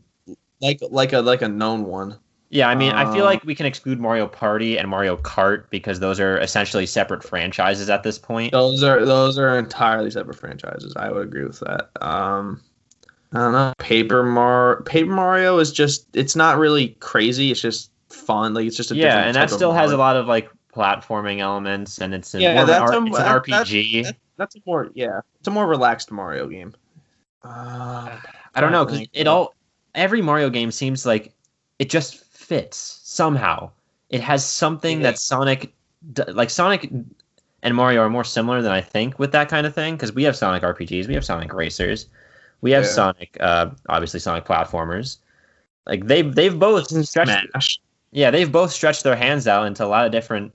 like like a like a known one.
Yeah, I mean, I feel
Uh,
like we can exclude Mario Party and Mario Kart because those are essentially separate franchises at this point.
Those are those are entirely separate franchises. I would agree with that. Um, I don't know. Paper Mar Paper Mario is just it's not really crazy. It's just fun. Like it's just a
yeah, and that still has a lot of like platforming elements, and it's a,
Yeah,
more of an
that's
it's an
that-
RPG.
that- That's a more yeah. It's a more relaxed Mario game. Uh,
I don't know because it all every Mario game seems like it just fits somehow. It has something
Yeah.
that Sonic, like Sonic and Mario are more similar than I think with that kind of thing because we have Sonic RPGs, we have Sonic Racers, we have
Yeah.
Sonic, uh, obviously Sonic platformers. Like they've they've both stretched,
Smash.
yeah, they've both stretched their hands out into a lot of different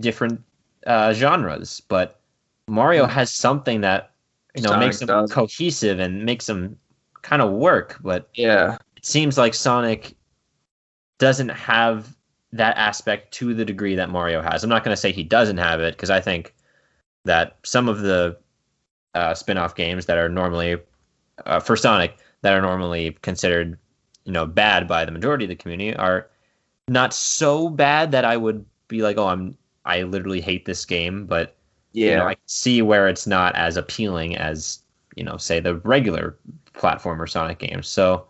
different uh, genres, but Mario
Mm.
has something that you know
Sonic
makes them
does.
cohesive and makes them kind of work. But
Yeah.
it seems like Sonic doesn't have that aspect to the degree that Mario has. I'm not going to say he doesn't have it because I think that some of the uh, spin-off games that are normally uh, for Sonic that are normally considered, you know, bad by the majority of the community are not so bad that I would be like, oh, I'm I literally hate this game, but
Yeah.
you know, I see where it's not as appealing as you know, say the regular platformer Sonic games. So,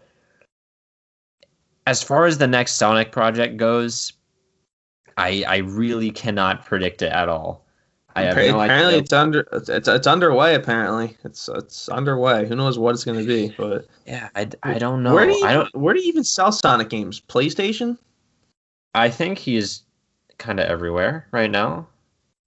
as far as the next Sonic project goes, I I really cannot predict it at all. I have
Appa-
no
apparently it's under it's, it's underway. Apparently it's it's underway. Who knows what it's going to be? But
Yeah, I, I don't know.
where do you
I don't.
where do you even sell Sonic games? PlayStation?
I think he's kind of everywhere right now.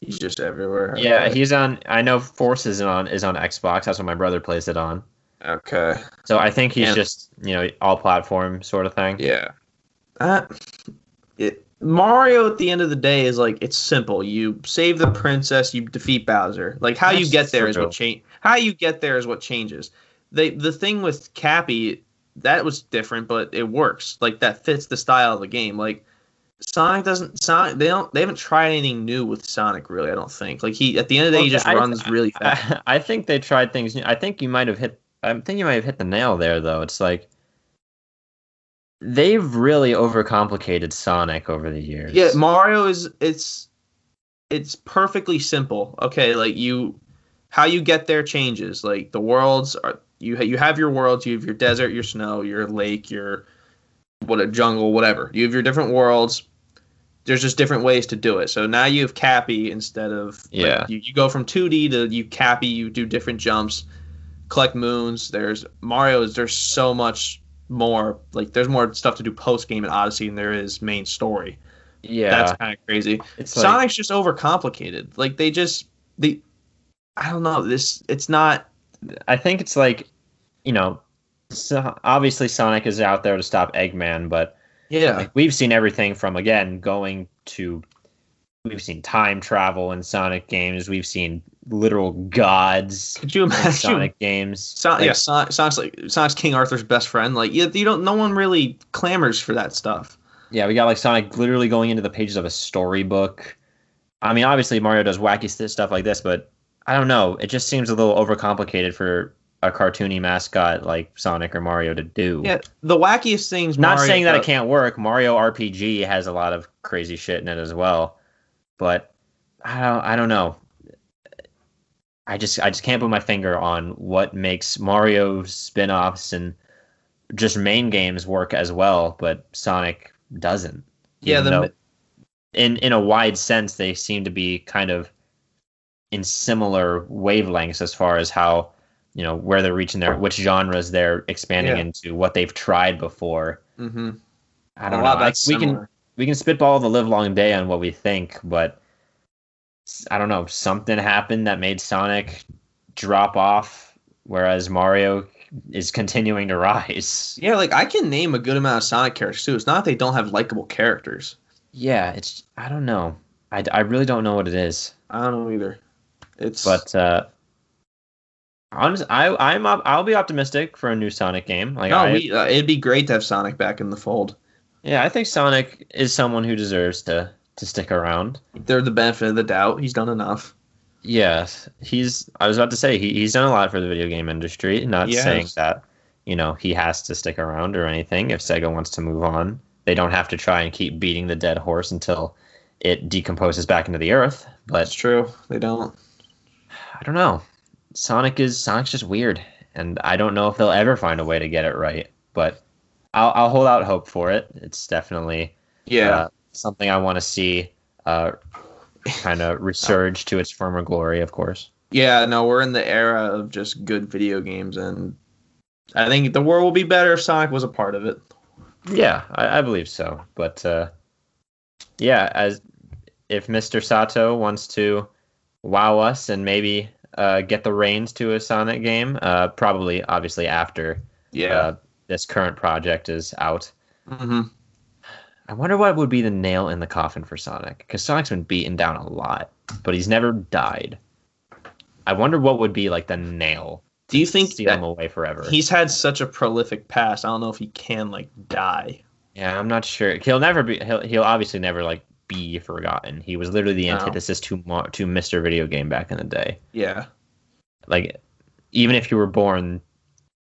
He's just everywhere.
Yeah, he's on. I know Force is on is on Xbox. That's what my brother plays it on.
Okay.
So I think he's
Yeah.
just you know all platform sort of thing.
Yeah. Uh, it, Mario at the end of the day is like it's simple. You save the princess, you defeat Bowser. Like how you
That's
get there is what change. How you get there is what changes. They the thing with Cappy that was different, but it works. Like that fits the style of the game. Like Sonic doesn't Sonic they don't they haven't tried anything new with Sonic really. I don't think. Like he at the end of the day he just
I-
runs really fast.
I, *laughs* I think they tried things. new. I think you might have hit. I think you might have hit the nail there, though. It's like they've really overcomplicated Sonic over the years.
Yeah, Mario is it's it's perfectly simple. Okay, like you how you get there changes. Like the worlds are you ha- you have your worlds, you have your desert, your snow, your lake, your what a jungle, whatever. You have your different worlds. There's just different ways to do it. So now you have Cappy instead of like,
Yeah.
you, you go from 2D to you Cappy, you do different jumps, collect moons. There's Mario's there's so much more like there's more stuff to do post game in Odyssey than there is main story.
yeah.
That's kind of crazy.
it's like,
Sonic's just overcomplicated. Like they just they I don't know, this it's not
I think it's like, you know, so obviously Sonic is out there to stop Eggman, but
yeah.
like we've seen everything from again going to we've seen time travel in Sonic games. We've seen literal gods
Could you
in
imagine
Sonic games.
Son-
Like,
yeah, Son- Sonic's like Sonic's King Arthur's best friend. Like you, you don't no one really clamors for that stuff.
Yeah, we got like Sonic literally going into the pages of a storybook. I mean, obviously Mario does wacky stuff like this, but I don't know. It just seems a little overcomplicated for a cartoony mascot like Sonic or Mario to do.
Yeah, the wackiest things.
Not
Mario
saying that it can't work. Mario RPG has a lot of crazy shit in it as well, but I don't. I don't know. I just I just can't put my finger on what makes Mario spin-offs and just main games work as well, but Sonic doesn't.
Yeah, the
in in a wide sense they seem to be kind of in similar wavelengths as far as how you know where they're reaching their which genres they're expanding
Yeah.
into, what they've tried before.
Mhm.
I don't know. I, we can
similar.
We can spitball the live long day on what we think, but I don't know. Something happened that made Sonic drop off, whereas Mario is continuing to *laughs* rise.
Yeah, like I can name a good amount of Sonic characters too. It's not that they don't have likable characters.
Yeah, it's I don't know. I, I really don't know what it is,
I don't know either. It's
but uh, honest, I I'm op- I'll be optimistic for a new Sonic game. Like
no,
I,
we, uh, it'd be great to have Sonic back in the fold.
Yeah, I think Sonic is someone who deserves to to stick around.
They're the benefit of the doubt. He's done enough.
Yes, he's. I was about to say he, he's done a lot for the video game industry. Not
Yes.
saying that you know he has to stick around or anything. If Sega wants to move on, they don't have to try and keep beating the dead horse until it decomposes back into the earth.
That's
But
true. They don't.
I don't know. Sonic is Sonic's just weird, and I don't know if they'll ever find a way to get it right. But I'll, I'll hold out hope for it. It's definitely
Yeah.
uh, something I want to see uh, kind of *laughs* resurge to its former glory, of course.
Yeah, no, we're in the era of just good video games, and I think the world will be better if Sonic was a part of it.
Yeah, I, I believe so. But uh, yeah, as if Mr. Sato wants to wow us and maybe uh, get the reins to a Sonic game, uh, probably obviously after uh, this current project is out.
hmm
I wonder what would be the nail in the coffin for Sonic because Sonic's been beaten down a lot, but he's never died. I wonder what would be like the nail
Do you think
steal him away forever.
he's had such a prolific past? I don't know if he can like die.
Yeah, I'm not sure. He'll never be. He'll he'll obviously never like be forgotten. He was literally the
No.
antithesis to to Mr. Video Game back in the day.
Yeah.
Like, even if you were born,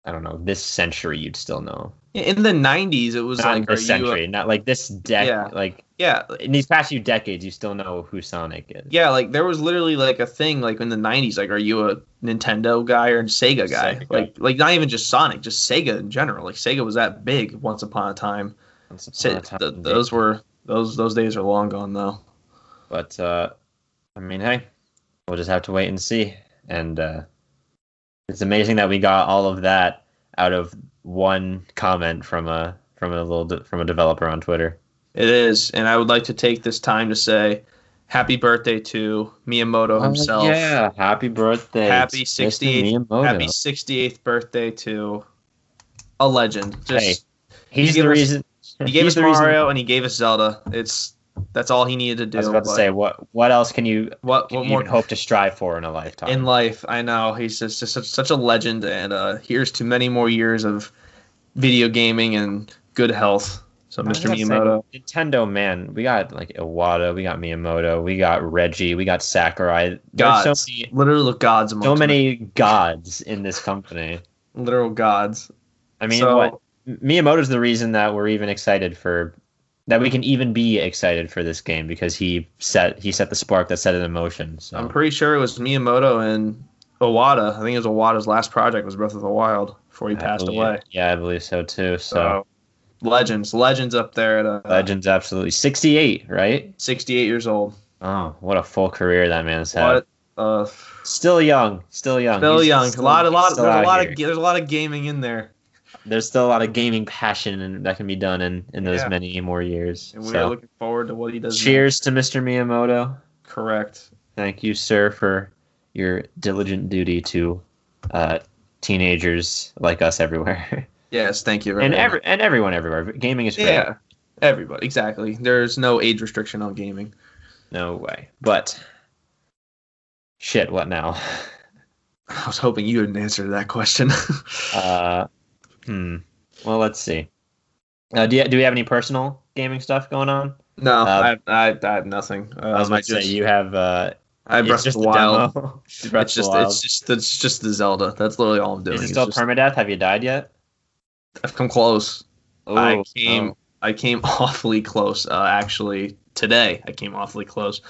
I don't know, this century, you'd still know.
In the '90s, it was
Not
like
this
you a-
century, not like this dec.
Yeah.
Like
yeah,
in these past few decades, you still know who Sonic is.
yeah. Like there was literally like a thing like in the '90s. Like, are you a Nintendo guy or a Sega guy?
Sega.
Like, like not even just Sonic, just Sega in general. Like Sega was that big once upon a time.
Once upon a time,
th- those were those those days are long gone though.
But uh, I mean, hey, we'll just have to wait and see. And uh, it's amazing that we got all of that out of one comment from a from a little de- from a developer on Twitter.
It is, and I would like to take this time to say happy birthday to Miyamoto oh, himself.
Oh, yeah, happy birthday!
Happy
Mr.
68th Happy 68th birthday to a legend. Just
Hey, He's
he
the
us-
reason.
he gave *laughs* us
the reason-
Mario and he gave us Zelda. It's that's all he needed to do.
I was about to say, what what else can you,
what
can
what
you
more
hope to strive for in a lifetime?
in life? I know he's just, just such, such a legend, and uh, here's to many more years of video gaming and good health. So, Mr.
about to say,
Miyamoto,
Nintendo, man, we got like Iwata, we got Miyamoto, we got Reggie, we got Sakurai. There's
gods,
so many,
literal gods,
so many gods in this company.
literal gods.
I mean,
So-
what Miyamoto's the reason that we're even excited for that we can even be excited for this game because he set he set the spark that set it in motion. So
I'm pretty sure it was Miyamoto and Iwata. I think it was Iwata's last project was Breath of the Wild before he
I
passed
believe-
away.
Yeah, I believe so too. So
So legends, legends up there at uh,
Legends absolutely 68, right?
68 years old.
Oh, what a full career that man's had.
What? Uh,
Still young, still young.
still
He's
young.
still-
a lot, a lot. There's a lot
here.
of there's a lot of gaming in there,
There's still a lot of gaming passion and that can be done in in those
Yeah.
many more years.
and we're
So,
looking forward to what he does. next.
cheers to Mr. Miyamoto.
Correct.
Thank you, sir, for your diligent duty to uh, teenagers like us everywhere, *laughs*
Yes, thank you very
and
much.
every and everyone everywhere. Gaming is great.
yeah, everybody exactly. There's no age restriction on gaming.
No way. But shit, what now? *laughs*
I was hoping you would answer that question. *laughs*
Uh, hmm. Well, let's see. Uh, do you, do we have any personal gaming stuff going on?
no,
Uh,
I, have, I, I have nothing. Um,
I was about to say you have. Uh,
I have
it's
Breath of
just
the
the
Wild.
demo. *laughs* It's Breath
It's
the
just
Wild.
it's just it's just the Zelda. That's literally all I'm doing.
Is it
It's
still
just-
permadeath? Have you died yet?
I've come close. I
Oh,
came
no.
I came *laughs* awfully close. Uh, actually, today I came awfully close.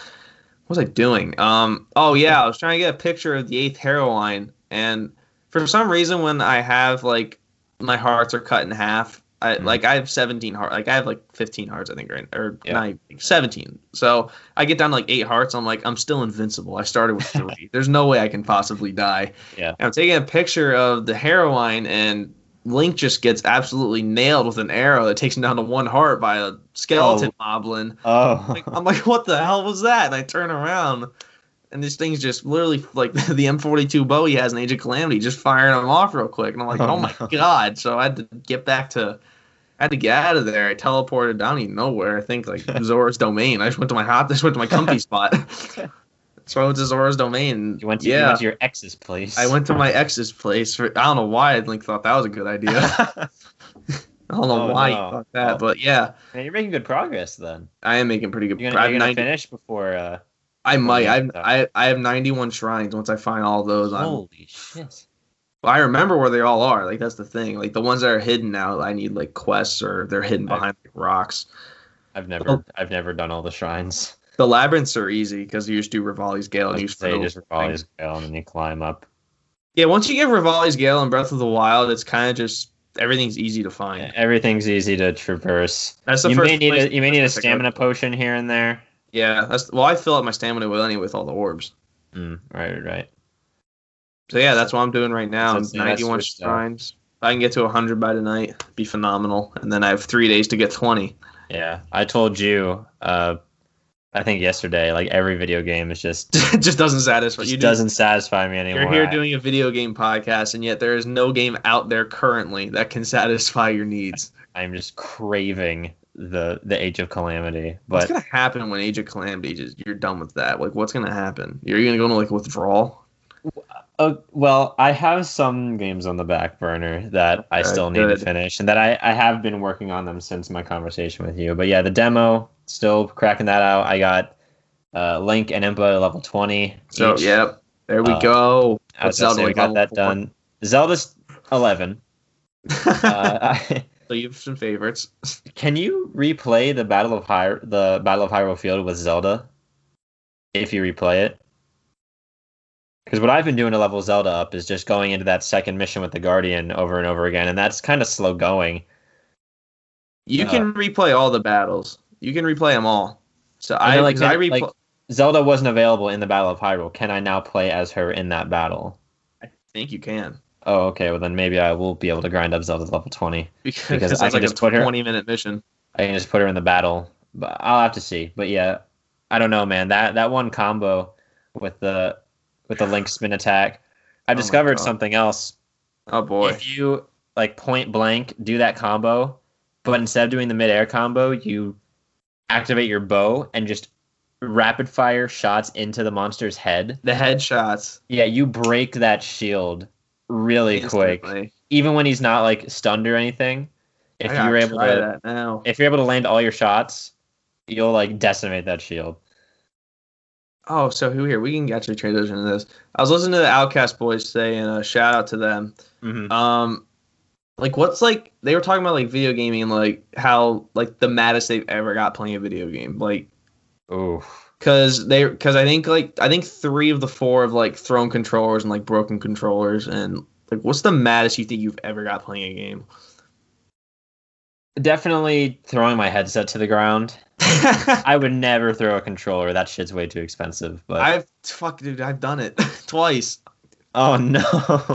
What was I doing? Um. Oh yeah, I was trying to get a picture of the eighth heroine, and for some reason, when I have like my hearts are cut in half, I
Mhm.
like I have 17 hearts. Like I have like 15 hearts, I think, right? Or
Yeah.
even- 17. So I get down to like eight hearts. I'm like, I'm still invincible. I started with three. *laughs* There's no way I can possibly die.
Yeah.
And I'm taking a picture of the heroine, and Link just gets absolutely nailed with an arrow that takes him down to one heart by a skeleton moblin.
Oh.
Like, I'm like, what the hell was that? And I turn around, and this thing's just literally like *laughs* the M42 bow he has in Age of Calamity, just firing them off real quick. And I'm like,
Oh,
oh, my
no.
god! So I had to get back to. I had to get out of there. I teleported down even nowhere. I think like *laughs* Zora's domain. I just went to my hot. *laughs* I just went to my comfy spot. so I went to Zora's domain.
you went to, you
yeah.
went to your ex's place.
I went to my ex's place. For, I don't know why I Link thought that was a good idea. I don't know
Oh,
why
no.
you thought that,
Oh.
but yeah,
Man, you're making good progress then.
I am making pretty good.
You're
I
gonna,
have
you're gonna
90
finish before. Uh,
I might. I've, I I have 91 shrines. Once I find all those, I'm
holy shit!
Well, I remember where they all are. Like that's the thing. Like the ones that are hidden now, I need like quests or they're hidden behind like, rocks.
I've never
Oh.
I've never done all the shrines.
The labyrinths are easy because you just do Revali's Gale and you
just Revali's Gale and then you climb up.
Yeah, once you get Revali's Gale and Breath of the Wild, it's kind of just everything's easy to find.
Everything's easy to traverse.
That's the
You
first
may need a, you may need a
to pick up.
stamina potion here and there.
Yeah, that's well. I fill up my stamina with any with all the orbs.
Mm, right, right.
So yeah, that's what I'm doing right now.
So that's
91
switched
shrines. If I can get to 100 by tonight, be phenomenal. And then I have three days to get 20.
Yeah, I told you. Uh, I think yesterday, like every video game is just,
it *laughs* just doesn't satisfy
just
you.
doesn't satisfy me anymore.
You're here doing a video game podcast, and yet there is no game out there currently that can satisfy your needs.
I'm just craving the the Age of Calamity,
What's gonna happen when Age of Calamity just you're done with that? Like, what's gonna happen? You're gonna go into like withdrawal?
Oh well, I have some games on the back burner that I still need
good.
to finish, and that I, I have been working on them since my conversation with you. But yeah, the demo still cracking that out. I got uh, Link and Impa level twenty.
So
each.
yep, there we
Uh,
go.
I
Zelda like
got that
four?
done. Zelda's eleven. *laughs* Uh, I,
so you have some favorites. *laughs*
can you replay the Battle of Hy- the Battle of Hyrule Field with Zelda? If you replay it. Because what I've been doing to level Zelda up is just going into that second mission with the Guardian over and over again, and that's kind of slow going.
You
Uh,
can replay all the battles. You can replay them all. So
I know,
I replay.
like- Zelda wasn't available in the Battle of Hyrule. Can I now play as her in that battle?
I think you can
Oh, okay. Well, then maybe I will be able to grind up Zelda to level 20. *laughs*
because,
Because I
like
can
a
just put her-
twenty minute mission.
I can just put her in the battle, but I'll have to see. But yeah, I don't know, man. That that one combo with the with the link spin attack, I
Oh
discovered something else.
Oh boy.
If you like point blank do that combo, but instead of doing the midair combo, you activate your bow and just rapid fire shots into the monster's head.
the head shots.
Yeah, you break that shield really quick, even when he's not like stunned or anything. If you're able to, if you're able to land all your shots, you'll like decimate that shield.
Oh, so who here? We can actually transition to this. I was listening to the Outcast Boys today, and a shout out to them.
Mm-hmm.
Um, like what's like they were talking about like video gaming and like how like the maddest they've ever got playing a video game. Like
Ooh,
because they because I think like I think three of the four have like thrown controllers and like broken controllers and like what's the maddest you think you've ever got playing a game?
definitely throwing my headset to the ground. *laughs* I would never throw a controller. That shit's way too expensive. But
I've fuck dude, I've done it *laughs* twice,
oh no.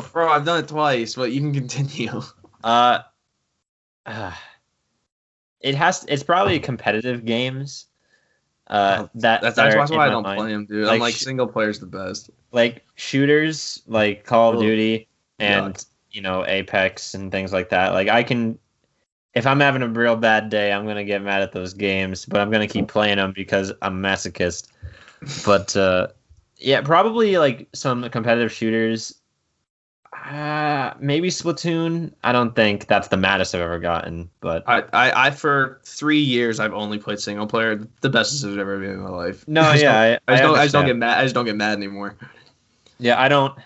*laughs*
bro. I've done it twice, but you can continue.
Uh, uh, *sighs* it has. It's probably competitive games. Uh,
Oh,
that
That's, that's, that's why I don't
mind.
play them, dude.
Like,
I'm like single player's the best.
Like shooters, like Call of Duty, and you know Apex and things like that. Like I can, if I'm having a real bad day, I'm gonna get mad at those games, but I'm gonna keep playing them because I'm masochist. But uh, yeah, probably like some competitive shooters. Uh, maybe Splatoon. I don't think that's the maddest I've ever gotten, but
I, I, I for three years I've only played single player. The best I've ever been in my life.
no, *laughs*
I just
yeah,
don't- I just, don't, I just don't get mad. I just don't get mad anymore.
Yeah, I don't.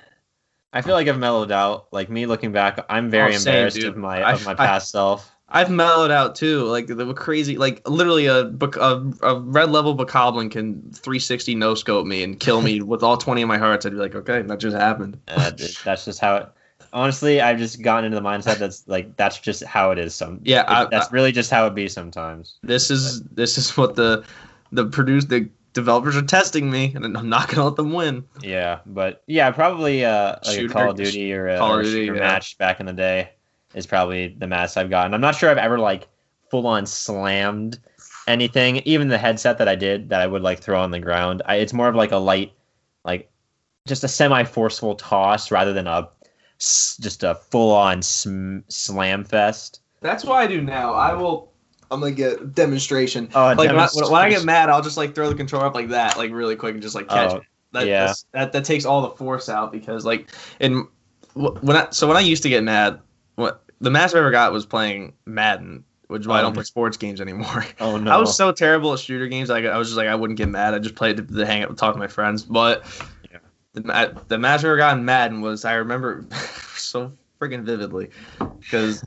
I feel like I've mellowed out. Like me looking back, I'm very
Oh, same,
embarrassed
dude.
of my of my
I-
past self.
I've mellowed out too. Like the crazy, like literally a a, a red level bokoblin can 360 no scope me and kill me *laughs* with all 20 of my hearts. I'd be like, okay, that just happened.
Uh, that's just how it. Honestly, I've just gotten into the mindset that's like that's just how it is. Some
Yeah, I-
that's really just how it be sometimes.
This is this is what the the produce the developers are testing me, and I'm not gonna let them win.
Yeah, but yeah, probably uh, like
Shooter-
a Call of Duty or a,
Call
or a
Duty,
shooter
yeah.
match back in the day is probably the mass I've gotten. I'm not sure I've ever like full on slammed anything. Even the headset that I did that I would like throw on the ground. I, it's more of like a light, like just a semi forceful toss rather than a just a full on sm- slam fest.
That's what I do now. I will. I'm gonna get demonstration.
Oh, a
like when I, when I get mad, I'll just like throw the controller up like that, like really quick, and just like catch
Oh,
it. That,
yeah.
that that takes all the force out because like in when I so when I used to get mad, what the max I ever got was playing Madden, which is why I
Oh,
don't play sports games anymore.
Oh no! *laughs*
I was so terrible at shooter games. Like I was just like I wouldn't get mad. I just played to, to hang out and talk to my friends. But
Yeah.
the the match I ever got in Madden was I remember *laughs* so freaking vividly because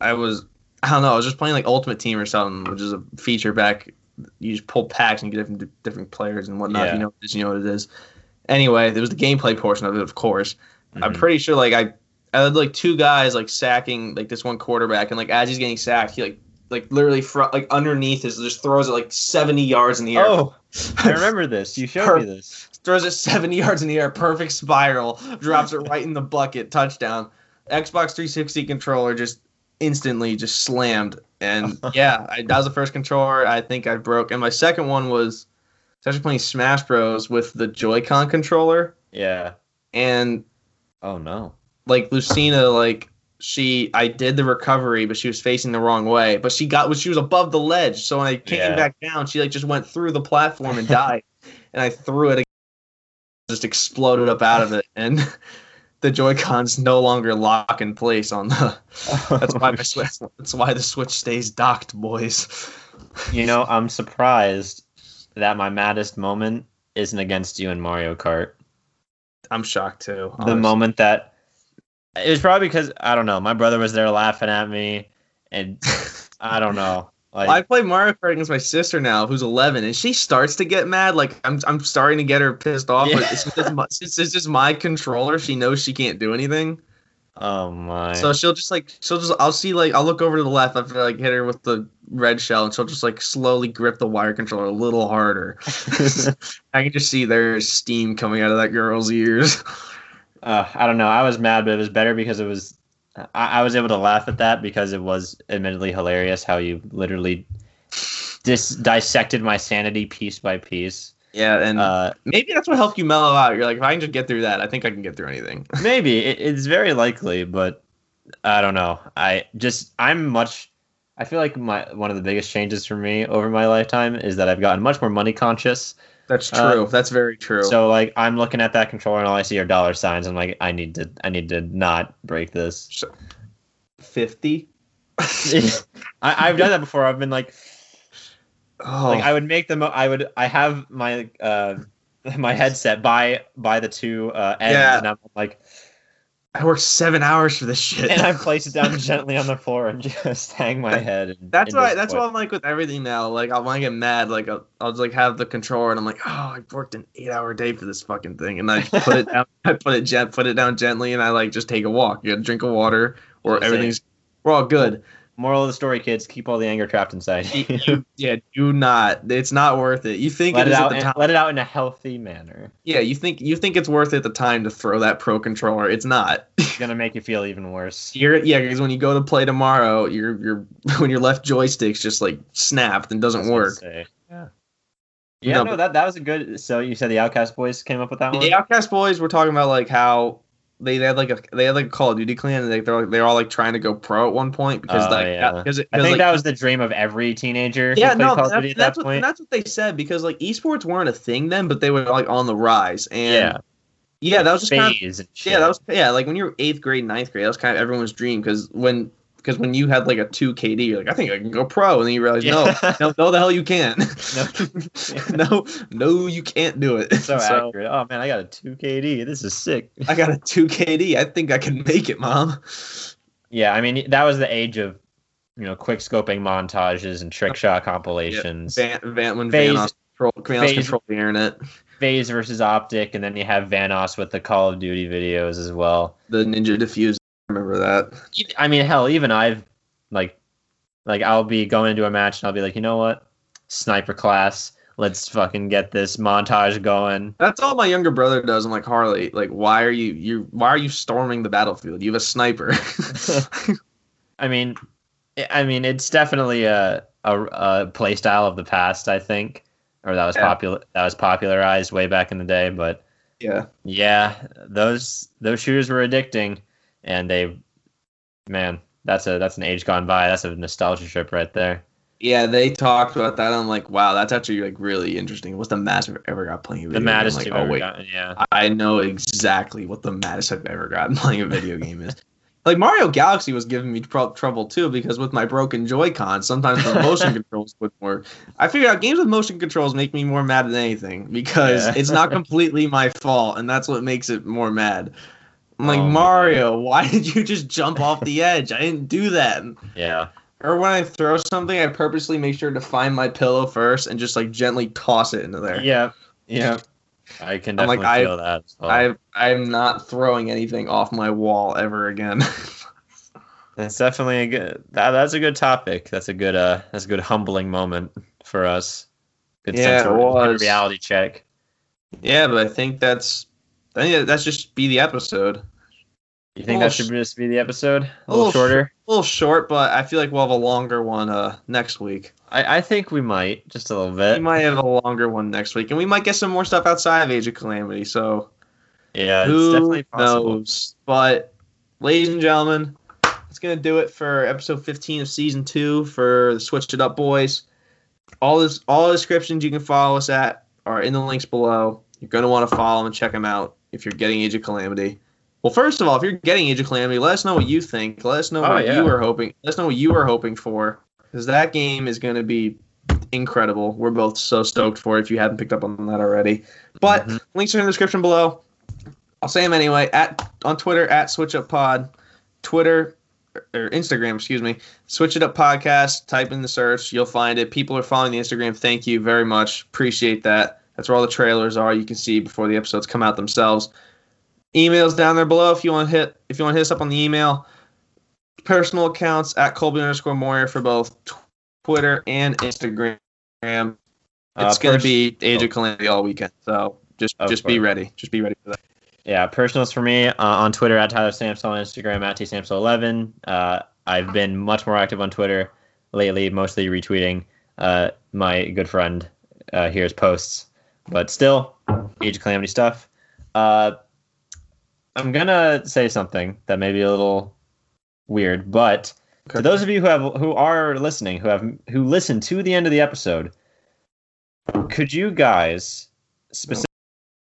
I was I don't know I was just playing like Ultimate Team or something, which is a feature back. You just pull packs and get different different players and whatnot.
Yeah.
You know, what it is, you know what it is. Anyway, there was the gameplay portion of it, of course. I'm
Mhm.
pretty sure like I, I had like two guys like sacking like this one quarterback, and like as he's getting sacked, he like like literally fr- like underneath his just throws it like 70 yards in the air.
Oh, I remember this. You showed
Per-
me this.
throws it 70 yards in the air, perfect spiral, drops it right in the bucket, touchdown. Xbox 360 controller just instantly just slammed, and *laughs* yeah, I, that was the first controller I think I broke. And my second one was I was actually playing Smash Bros with the Joy-Con controller,
Yeah.
and
Oh no.
Like Lucina, like she, I did the recovery, but she was facing the wrong way. But she got, she was above the ledge, so when I came
Yeah.
back down, she like just went through the platform and died. *laughs* and I threw it, again, just exploded up out of it, and *laughs* the Joy Cons no longer lock in place on the. *laughs* That's why my switch. That's why the Switch stays docked, boys.
You know, I'm surprised that my maddest moment isn't against you in Mario Kart.
I'm shocked too.
The moment that it was probably because I don't know, my brother was there laughing at me, and *laughs* I don't know. Like,
I play Mario Kart against my sister now, who's 11, and she starts to get mad. Like I'm, I'm starting to get her pissed off. But
Yeah.
it's just, my, it's just my controller. She knows she can't do anything,
oh my.
so she'll just like, she'll just, I'll see like, I'll look over to the left after I like hit her with the red shell, and she'll just like slowly grip the wire controller a little harder. *laughs* *laughs* I can just see there's steam coming out of that girl's ears.
Uh, I don't know. I was mad, but it was better because it was. I, I was able to laugh at that because it was admittedly hilarious how you literally dis- dissected my sanity piece by piece.
Yeah, and
Uh,
maybe that's what helped you mellow out. You're like, if I can just get through that, I think I can get through anything. *laughs*
maybe it, it's very likely, but I don't know. I just I'm much. I feel like my one of the biggest changes for me over my lifetime is that I've gotten much more money conscious.
That's
Uh,
true. that's very true.
So like I'm looking at that controller and all I see are dollar signs. I'm like I need to I need to not break this.
fifty. *laughs*
I, I've done that before. I've been like
Oh,
like I would make them. I would I have my uh *laughs* my headset by by the two uh, ends
Yeah.
and I'm like
I worked seven hours for this shit.
and I *laughs* place it down gently on the floor and just *laughs* hang my head. And,
that's why. That's why I'm like with everything now. Like I when I get mad, like I'll, I'll just like have the controller, and I'm like, oh, I worked an eight hour day for this fucking thing, and I put it *laughs* down. I put it gent, put it down gently, and I like just take a walk. You got to drink of water, or everything's we're all good.
Moral of the story, kids: keep all the anger trapped inside.
You- *laughs* yeah, do not. It's not worth it. You think
let
it
it
is at
out.
the
In,
time.
let it out in a healthy manner.
Yeah, you think you think it's worth it at the time to throw that pro controller. It's not. *laughs*
It's gonna make you feel even worse.
You're yeah, because when you go to play tomorrow, your your *laughs* when your left joystick's just like snapped and doesn't work.
Yeah. Yeah,
No,
no,
but-
that that was a good. So you said the Outcast Boys came up with that one.
The Outcast Boys were talking about like how they, had like a they had like a Call of Duty clan and they they're like, they're all like trying to go pro at one point because
Oh,
like
yeah.
because it,
I
'cause,
think
like,
that was the dream of every teenager.
yeah no that- that's
that
what
point.
that's what they said because like esports weren't a thing then but they were like on the rise and
yeah,
yeah that was just kind of
phase and shit.
yeah that was yeah like when you were eighth grade ninth grade that was kind of everyone's dream because when because when you had like a two KD you're like I think I can go pro and then you realize
Yeah.
no no no the hell you can *laughs*
No. *laughs*
no no you can't do it *laughs*
so, accurate. Oh man, I got a two KD. This is sick.
I got a 2 KD. I think I can make it, mom.
Yeah, I mean that was the age of you know quick scoping montages and trick shot compilations.
Van, Van, when
FaZe-
Vanoss, control, Vanoss
FaZe-
controlled the internet.
FaZe versus OpTic, and then you have Vanoss with the Call of Duty videos as well.
The Ninja Diffuse. Remember that.
I mean, hell, even I've like, like I'll be going into a match and I'll be like, you know what, sniper class, let's fucking get this montage going.
That's all my younger brother does. I'm like Harley. Like, why are you you why are you storming the battlefield? You have a sniper. *laughs*
I mean, I- I mean, it's definitely a a, a play style of the past, I think, or that was
Yeah.
popular that was popularized way back in the day. But
yeah.
yeah, those those shooters were addicting, and they, man, that's a that's an age gone by. That's a nostalgia trip right there.
Yeah, they talked about that. I'm like, wow, that's actually like really interesting. What's the maddest I've ever got playing a video?
The maddest
game?
you've
I'm like, oh wait,
gotten, yeah.
I know exactly what the maddest I've ever gotten *laughs* playing a video game is. like Mario Galaxy was giving me trouble too because with my broken Joy-Con, sometimes the motion *laughs* controls wouldn't work. I figured out games with motion controls make me more mad than anything because
Yeah.
it's not completely my fault, and that's what makes it more mad. I'm like
man.
Mario, *laughs* why did you just jump off the edge? I didn't do that.
Yeah.
Or when I throw something, I purposely make sure to find my pillow first and just like gently toss it into there.
Yeah. Yeah. I can
I'm
definitely
like, I-
feel that. as well.
I I'm not throwing anything off my wall ever again. *laughs*
That's definitely a good. That, that's a good topic. That's a good. Uh, that's a good humbling moment for us. Good
Yeah,
sense of
it was.
reality check.
yeah, but I think that's I think that's just be the episode.
You think that should
sh-
just be the episode? A
a
little
little sh-
shorter.
A little short, but I feel like we'll have a longer one uh next week.
I, I think we might just a little bit.
We might have a longer one next week, and we might get some more stuff outside of Age of Calamity. So
Yeah, it's
who
definitely possible.
knows? But ladies and gentlemen, that's gonna do it for episode 15 of season two for the Switched It Up Boys. All this, all the descriptions you can follow us at are in the links below. You're gonna want to follow them and check them out if you're getting Age of Calamity. Well, first of all, if you're getting Age of Calamity, let us know what you think. Let us know
Oh,
what
yeah.
you were hoping. Let us know what you were hoping for, because that game is gonna be incredible. We're both so stoked for it. If you haven't picked up on that already, but
Mhm.
links are in the description below. I'll say them anyway. At on Twitter at Switch Up Pod, Twitter or Instagram, excuse me. Switch It Up Podcast. Type in the search, you'll find it. People are following the Instagram. Thank you very much. Appreciate that. That's where all the trailers are. You can see before the episodes come out themselves. Emails down there below if you want to hit if you want to hit us up on the email. Personal accounts at Colby underscore Moyer for both Twitter and Instagram.
Uh,
It's gonna
pers-
be Age
oh.
of Calamity all weekend. So just
Of
just be ready. Just be ready for that.
Yeah, personals for me uh, on Twitter at Tyler Samson, on Instagram at tsamson11. Uh, I've been much more active on Twitter lately, mostly retweeting uh, my good friend uh, here's posts, but still Age of Calamity stuff. Uh, I'm gonna say something that may be a little weird, but to those of you who have who are listening, who have who listened to the end of the episode, could you guys specifically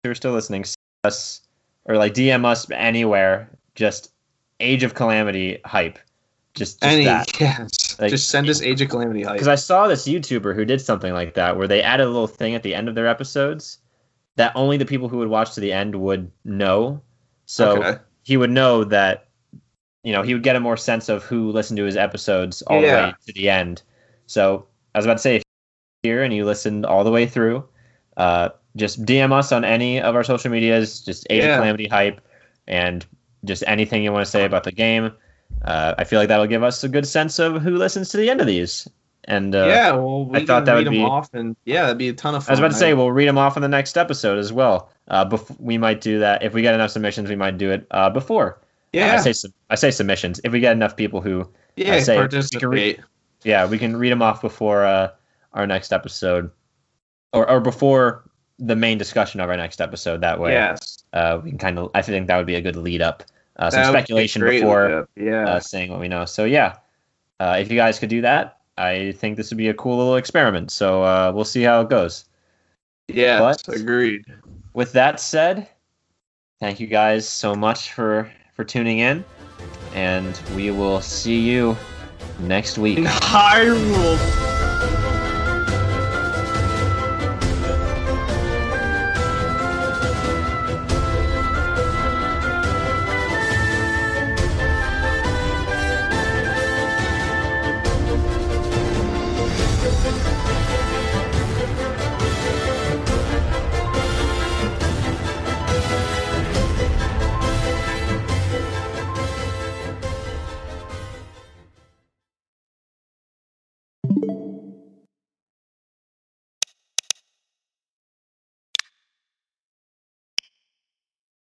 who are still listening us or like DM us anywhere just Age of Calamity hype, just, just
Any
that.
yes.
Like-
just send us Age of Calamity hype.
Because I saw this YouTuber who did something like that, where they added a little thing at the end of their episodes that only the people who would watch to the end would know. So
Okay.
he would know that, you know, he would get a more sense of who listened to his episodes all the way to the end. So I was about to say, if you're here and you listened all the way through, uh, just DM us on any of our social medias, just Age
Yeah.
of Calamity hype, and just anything you want to say about the game. Uh, I feel like that'll give us a good sense of who listens to the end of these. And uh,
yeah, well, we
I thought that
read
would
them
be-
off, and yeah, that'd be a ton of fun.
I was about to say we'll read them off in the next episode as well. Uh, bef- we might do that if we get enough submissions. We might do it uh, before. Uh,
yeah,
I say sub- I say submissions. If we get enough people who,
yeah,
I say-
participate.
yeah, we can read them off before uh, our next episode, or or before the main discussion of our next episode. That way,
Yes,
uh, we can kind of. I think that would be a good lead up. Uh, some
would be
speculation before
Yeah,
uh, saying what we know. So yeah, uh, if you guys could do that, I think this would be a cool little experiment. So uh, we'll see how it goes.
Yeah,
but-
agreed.
With that said, thank you guys so much for for tuning in, and we will see you next week. *laughs*
In Hyrule